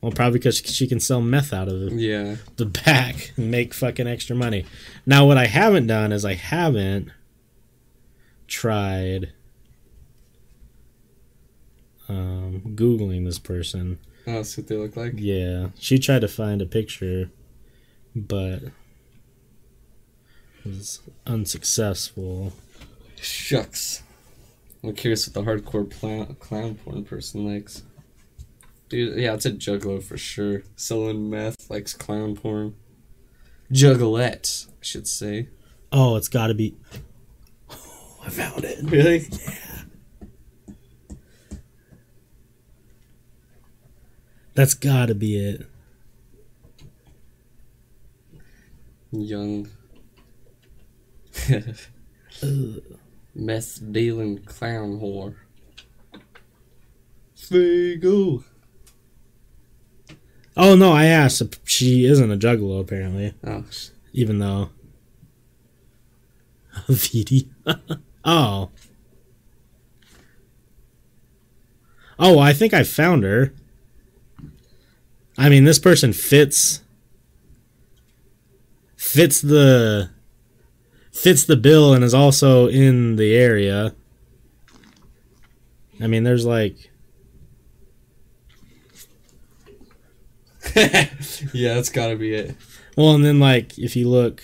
Well, probably because she can sell meth out of Yeah. the back and make fucking extra money. Now, what I haven't done is I haven't tried um, googling this person. Oh, that's what they look like. Yeah, she tried to find a picture, but was unsuccessful. Shucks. I'm curious what the hardcore pla- clown porn person likes. Dude, yeah, it's a juggalo for sure. Selling meth, likes clown porn. Juggalette, I should say. Oh, it's got to be. Oh, I found it. Really? That's got to be it. Young. Meth dealing clown whore. Fago. Oh no, I asked. She isn't a juggalo apparently, Oh, even though. VD. oh. Oh, I think I found her. I mean, this person fits fits the fits the bill and is also in the area. I mean, there's like yeah, that's gotta be it. well, and then like if you look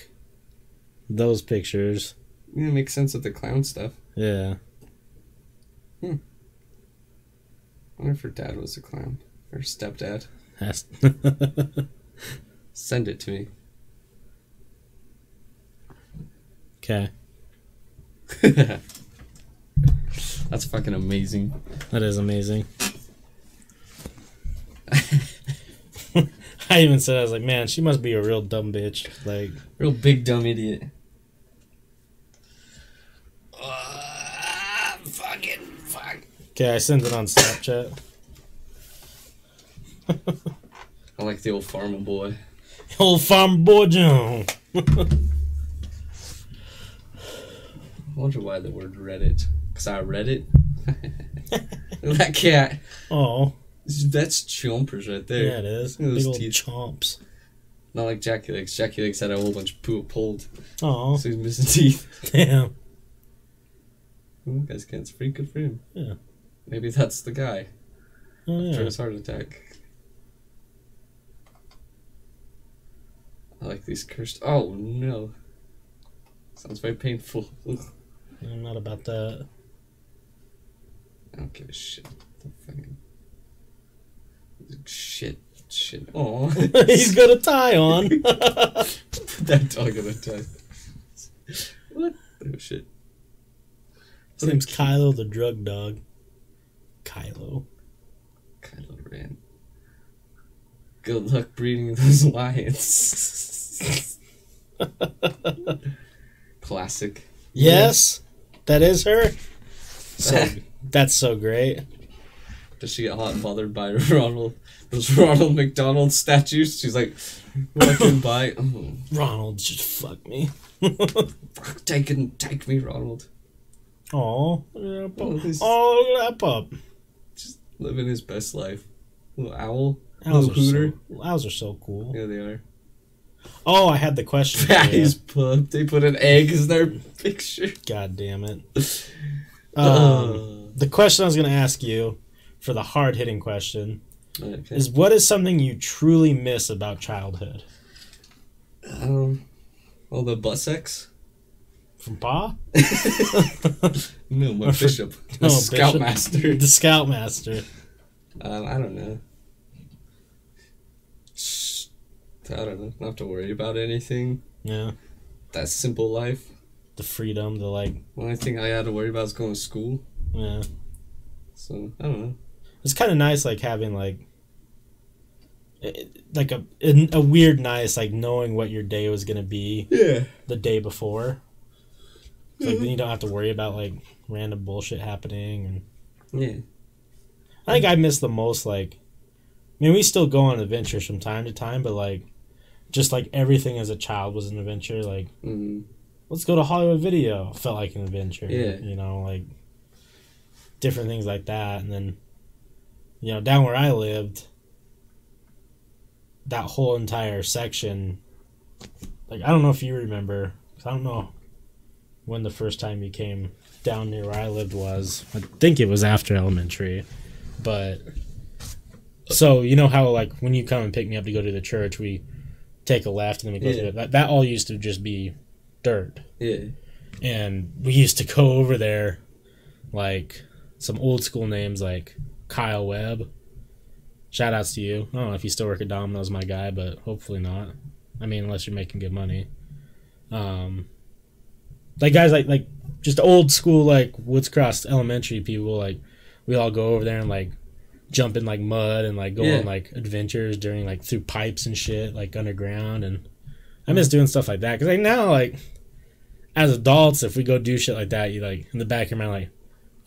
those pictures, Yeah, it makes sense with the clown stuff. yeah. Hmm. I wonder if her dad was a clown. Or stepdad. Send it to me. okay, That's fucking amazing. that is amazing. I even said I was like, man, she must be a real dumb bitch. Like, Real big dumb idiot. Fucking fuck. Okay, I sent it on Snapchat. I like the old farmer boy. Old farmer boy John. I wonder why the word Reddit. Because I read it. that cat. Oh, That's chompers right there. yeah, it is. Look at Big those old teeth. chomps. Not like Jackie Legs. Jackie Legs had a whole bunch of poo pulled. Oh, So he's missing teeth. damn. Oh, guys can't. It's pretty good for him. Yeah. Maybe that's the guy Oh, after yeah. his heart attack. I like these cursed. Oh no. Sounds very painful. Ugh. I'm not about that. I don't give a shit. The fucking shit, shit. Oh, He's got a tie on. that dog on a tie. What? Oh shit. His name's Kylo the drug dog. Kylo. Kylo Ren. Good luck breeding those lions. Classic. Yes, that is her. So that's so great. Does she get hot bothered by Ronald? Those Ronald McDonald statues? She's like walking by. Oh, Ronald just fuck me. fuck, take it, take me, Ronald. Oh, yeah. Oh, this- look at that pup. Just living his best life. Little owl. Owls are, hooter. so, owls are so cool. Yeah, they are. Oh, I had the question. for you. Patty's pup. They put an egg as their picture. God damn it. Um, Oh. the question I was going to ask you for the hard hitting question Okay. is what is something you truly miss about childhood? Um, well, the butt sex? From Pa? No, my Or for- bishop. The Oh, scoutmaster. The Scoutmaster. Um, I don't know. Just- I don't know. Not have to worry about anything. Yeah. That simple life. The freedom, the like, The only thing I had to worry about is going to school. yeah. So, I don't know. It's kind of nice, like having like, it- like a a weird nice like knowing what your day was gonna be Yeah. the day before. Like then you don't have to worry about like random bullshit happening and Yeah. I think I miss the most like I mean we still go on adventures from time to time, but like just like everything as a child was an adventure. Like Mm. let's go to Hollywood Video felt like an adventure. Yeah. You know, like different things like that. And then you know, down where I lived, that whole entire section like I don't know if you remember 'cause I don't know when the first time you came down near where I lived was. I think it was after elementary. But so you know how like when you come and pick me up to go to the church, we take a left and then we go Yeah. through it. That, that all used to just be dirt, Yeah. and we used to go over there, like some old school names like Kyle Webb. Shout outs to you. I don't know if you still work at Domino's, my guy, but hopefully not. I mean, unless you're making good money. Um, like guys like like just old school like Woods Cross Elementary people. Like we all go over there and like jump in like mud and like go Yeah. on like adventures during like through pipes and shit like underground and I miss doing stuff like that because like now like as adults if we go do shit like that you like in the back of your mind like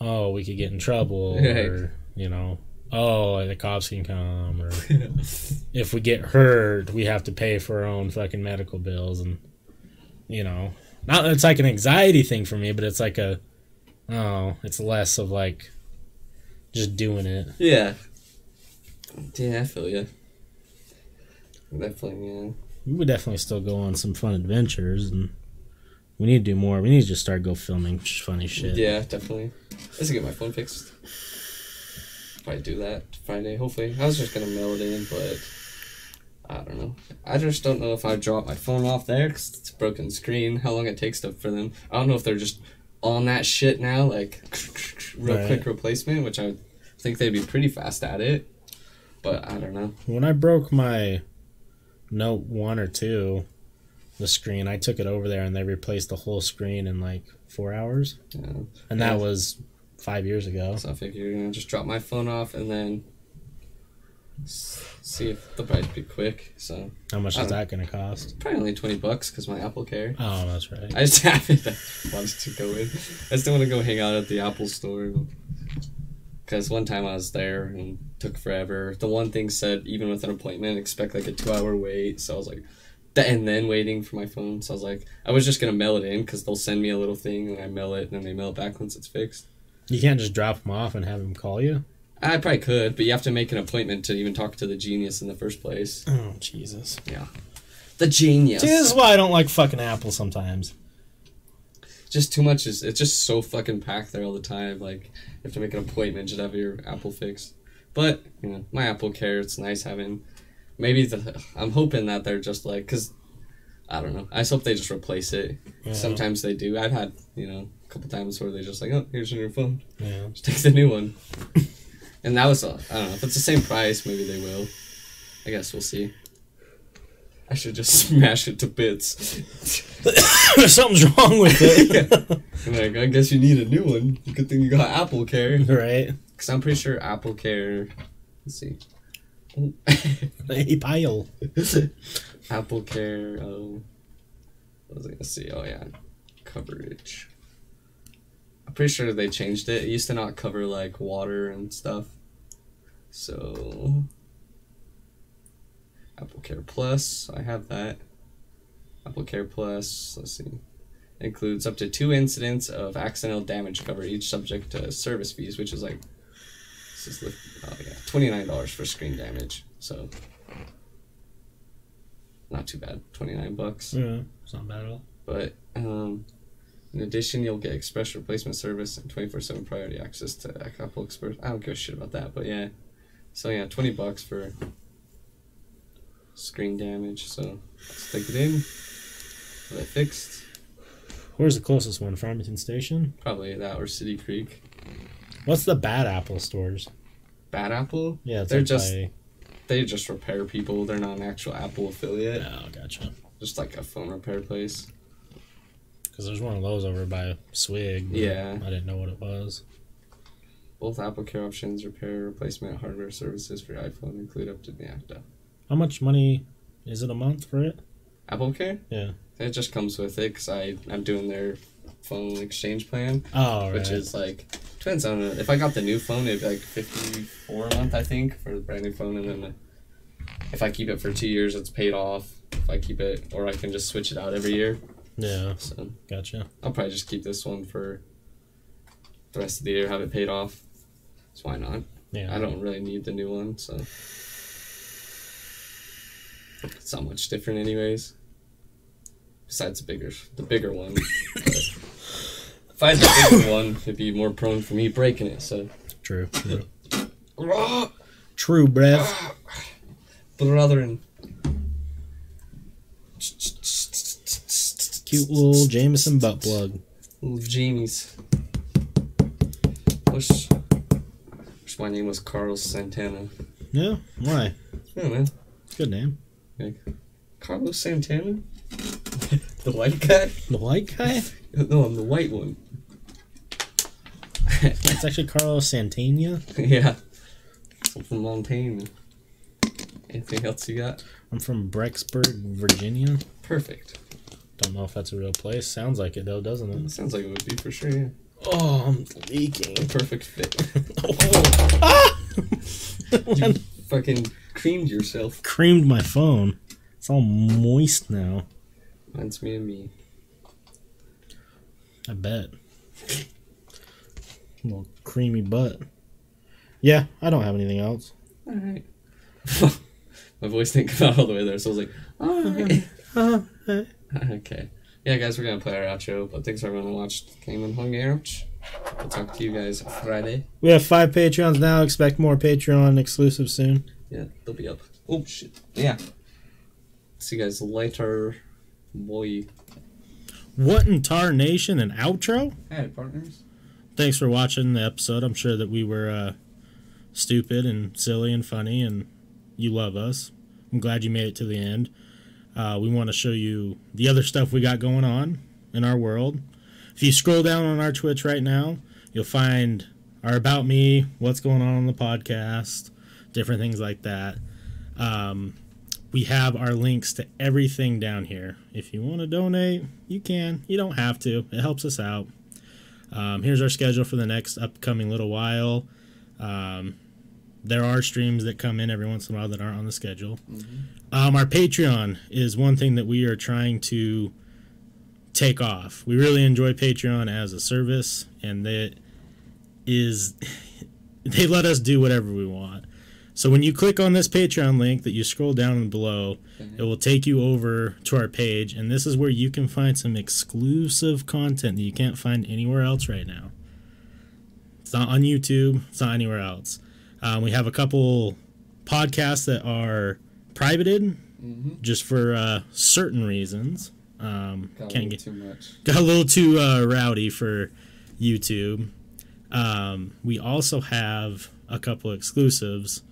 oh we could get in trouble Right. or you know oh the cops can come or if we get hurt we have to pay for our own fucking medical bills and you know not that it's like an anxiety thing for me but it's like a oh it's less of like just doing it yeah. Yeah, I feel you. Definitely, yeah. we would definitely still go on some fun adventures and we need to do more we need to just start go filming funny shit Yeah, definitely. I just get my phone fixed. Probably do that Friday, hopefully. I was just gonna mail it in, but I don't know. I just don't know if I drop my phone off there because it's a broken screen. How long it takes to for them? I don't know if they're just on that shit now, like real Right. quick replacement, which I think they'd be pretty fast at it. But I don't know. when i broke my note one or two the screen i took it over there and they replaced the whole screen in like four hours know? and that was five years ago So I figured you know just drop my phone off and then see if they'll probably be quick. So how much I is um, that gonna cost probably only twenty bucks because my Apple Care. oh that's right I just haven't wanted to go in. I still want to go hang out at the Apple store. Because one time I was there and took forever. The one thing said even with an appointment, expect like a two hour wait. So I was like, and then waiting for my phone. So I was like, I was just gonna mail it in because they'll send me a little thing and I mail it and then they mail it back once it's fixed. You can't just drop them off and have them call you. I probably could, but you have to make an appointment to even talk to the genius in the first place. Oh Jesus! Yeah, the genius. See, this is why I don't like fucking Apple sometimes. just too much is it's just so fucking packed there all the time like you have to make an appointment just have your apple fixed but you know my apple care it's nice having maybe the i'm hoping that they're just like because i don't know i just hope they just replace it Yeah. sometimes they do i've had you know a couple times where they just like oh here's your new phone Yeah. just take the new one and that was uh, i don't know if it's the same price maybe they will i guess we'll see i should just smash it to bits Something's wrong with it. I'm like, I guess you need a new one. Good thing you got Apple Care. right? Because I'm pretty sure Apple Care. Let's see. A pile. Apple Care. Oh, what was I gonna see? Oh yeah, coverage. I'm pretty sure they changed it. It used to not cover like water and stuff. So Apple Care Plus, I have that. Apple Care Plus, let's see, includes up to two incidents of accidental damage cover, each subject to service fees, which is like, this is the, oh yeah, twenty nine dollars for screen damage. So not too bad, twenty nine bucks. Yeah, it's not bad at all. But um, in addition, you'll get express replacement service and 24 7 priority access to Apple Express. I don't give a shit about that, but yeah. So yeah, 20 bucks for screen damage. So let's take it in. Get it fixed. Where's the closest one? Farmington Station. Probably that or City Creek. What's the bad Apple stores? Bad Apple, Yeah, They're like just- by- they just repair people. They're not an actual Apple affiliate. Oh, gotcha. Just like a phone repair place. Because there's one of those over by Swig. Yeah. I didn't know what it was. Both Apple Care options, repair, replacement, hardware services for your iPhone include up to the yeah, How much money is it a month for it? Apple Care. Yeah. It just comes with it because I I'm doing their phone exchange plan, Oh, right. which is like depends on it. if I got the new phone, it'd be like fifty four a month I think for the brand new phone, and then if I keep it for two years, it's paid off. If I keep it, or I can just switch it out every year. Yeah, So gotcha. I'll probably just keep this one for the rest of the year, have it paid off. So why not? Yeah. I don't really need the new one, so it's not much different, anyways. Besides the bigger, the bigger one. If I had the bigger one, it'd be more prone for me breaking it. So, True. True. True, breath. brethren. Cute little Jameson butt plug. Little Jamies. Wish, wish my name was Carlos Santana. Yeah. Why? Yeah, man. Good name. Carlos Santana? the white guy? The white guy? No, I'm the white one. It's actually Carlos Santana. yeah. I'm from Montana. Anything else you got? I'm from Brecksburg, Virginia. Perfect. Don't know if that's a real place. Sounds like it though, doesn't it? Sounds like it would be for sure, yeah. Oh, I'm leaking. Perfect fit. ah! you fucking creamed yourself. Creamed my phone. It's all moist now. Reminds me of me. I bet. Little creamy butt. Yeah, I don't have anything else. Alright. My voice didn't come out all the way there, so I was like, alright. okay. Yeah, guys, we're gonna play our outro, but thanks for everyone who watched, came and hung out. We'll talk to you guys Friday. We have five Patreons now. Expect more Patreon exclusive soon. Yeah, they'll be up. Oh shit. Yeah. See you guys later. Boy. What in Tar Nation and outro? Hey, partners. Thanks for watching the episode. I'm sure that we were uh, stupid and silly and funny, and you love us. I'm glad you made it to the end. Uh, we want to show you the other stuff we got going on in our world. If you scroll down on our Twitch right now, you'll find our About Me, what's going on on the podcast, different things like that. Um, we have our links to everything down here. If you want to donate, you can. You don't have to, it helps us out. Um, here's our schedule for the next upcoming little while. Um, there are streams that come in every once in a while that aren't on the schedule. Mhm. Um, our Patreon is one thing that we are trying to take off. We really enjoy Patreon as a service, and that is they let us do whatever we want. So when you click on this Patreon link that you scroll down below, it will take you over to our page, and this is where you can find some exclusive content that you can't find anywhere else right now. It's not on YouTube. It's not anywhere else. Um, we have a couple podcasts that are privated Mhm. just for uh, certain reasons. Um, Got a can't little get too much. got a little too uh, rowdy for YouTube. Um, we also have a couple exclusives,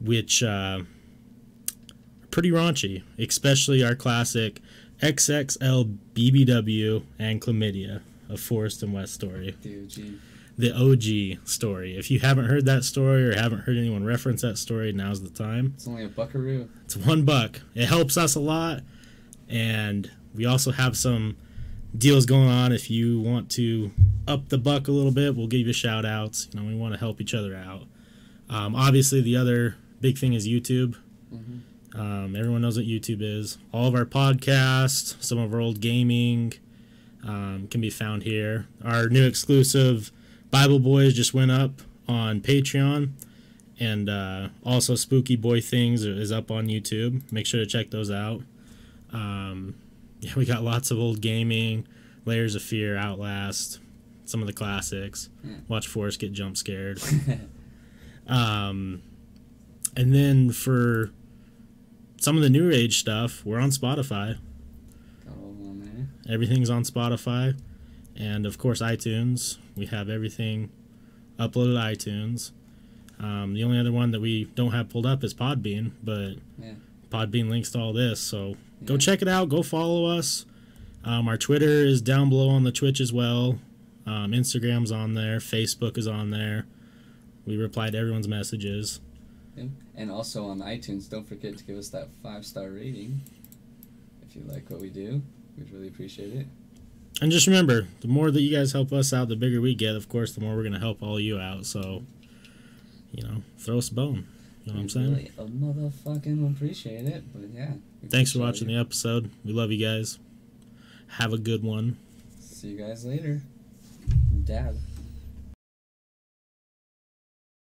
which uh, are pretty raunchy, especially our classic XXL BBW and Chlamydia, a Forrest and West story DOG. The OG story. If you haven't heard that story or haven't heard anyone reference that story, now's the time. It's only a buckaroo. It's one buck. It helps us a lot, and we also have some deals going on. If you want to up the buck a little bit, we'll give you shout outs. You know, we want to help each other out. Um, obviously, the other big thing is YouTube. Mhm. Um, everyone knows what YouTube is. All of our podcasts, some of our old gaming, um, can be found here. Our new exclusive Bible Boys just went up on Patreon, and uh, also Spooky Boy Things is up on YouTube. Make sure to check those out. Um, yeah, we got lots of old gaming, Layers of Fear, Outlast, some of the classics. Yeah. Watch Forrest get jump scared. Um, and then for some of the new age stuff, we're on Spotify. Everything's on Spotify, and of course iTunes. We have everything uploaded to iTunes. Um, the only other one that we don't have pulled up is Podbean, but Yeah. Podbean links to all this. So go check it out. Go follow us. Um, our Twitter is down below on the Twitch as well. Um, Instagram's on there. Facebook is on there. We reply to everyone's messages. And also on iTunes, don't forget to give us that five star rating. If you like what we do, we'd really appreciate it. And just remember, the more that you guys help us out, the bigger we get. Of course, the more we're going to help all you out. So, you know, throw us a bone. You know what I'm saying? Really, a motherfucking appreciate it. But yeah. Thanks for watching it. the episode. We love you guys. Have a good one. See you guys later. Dad.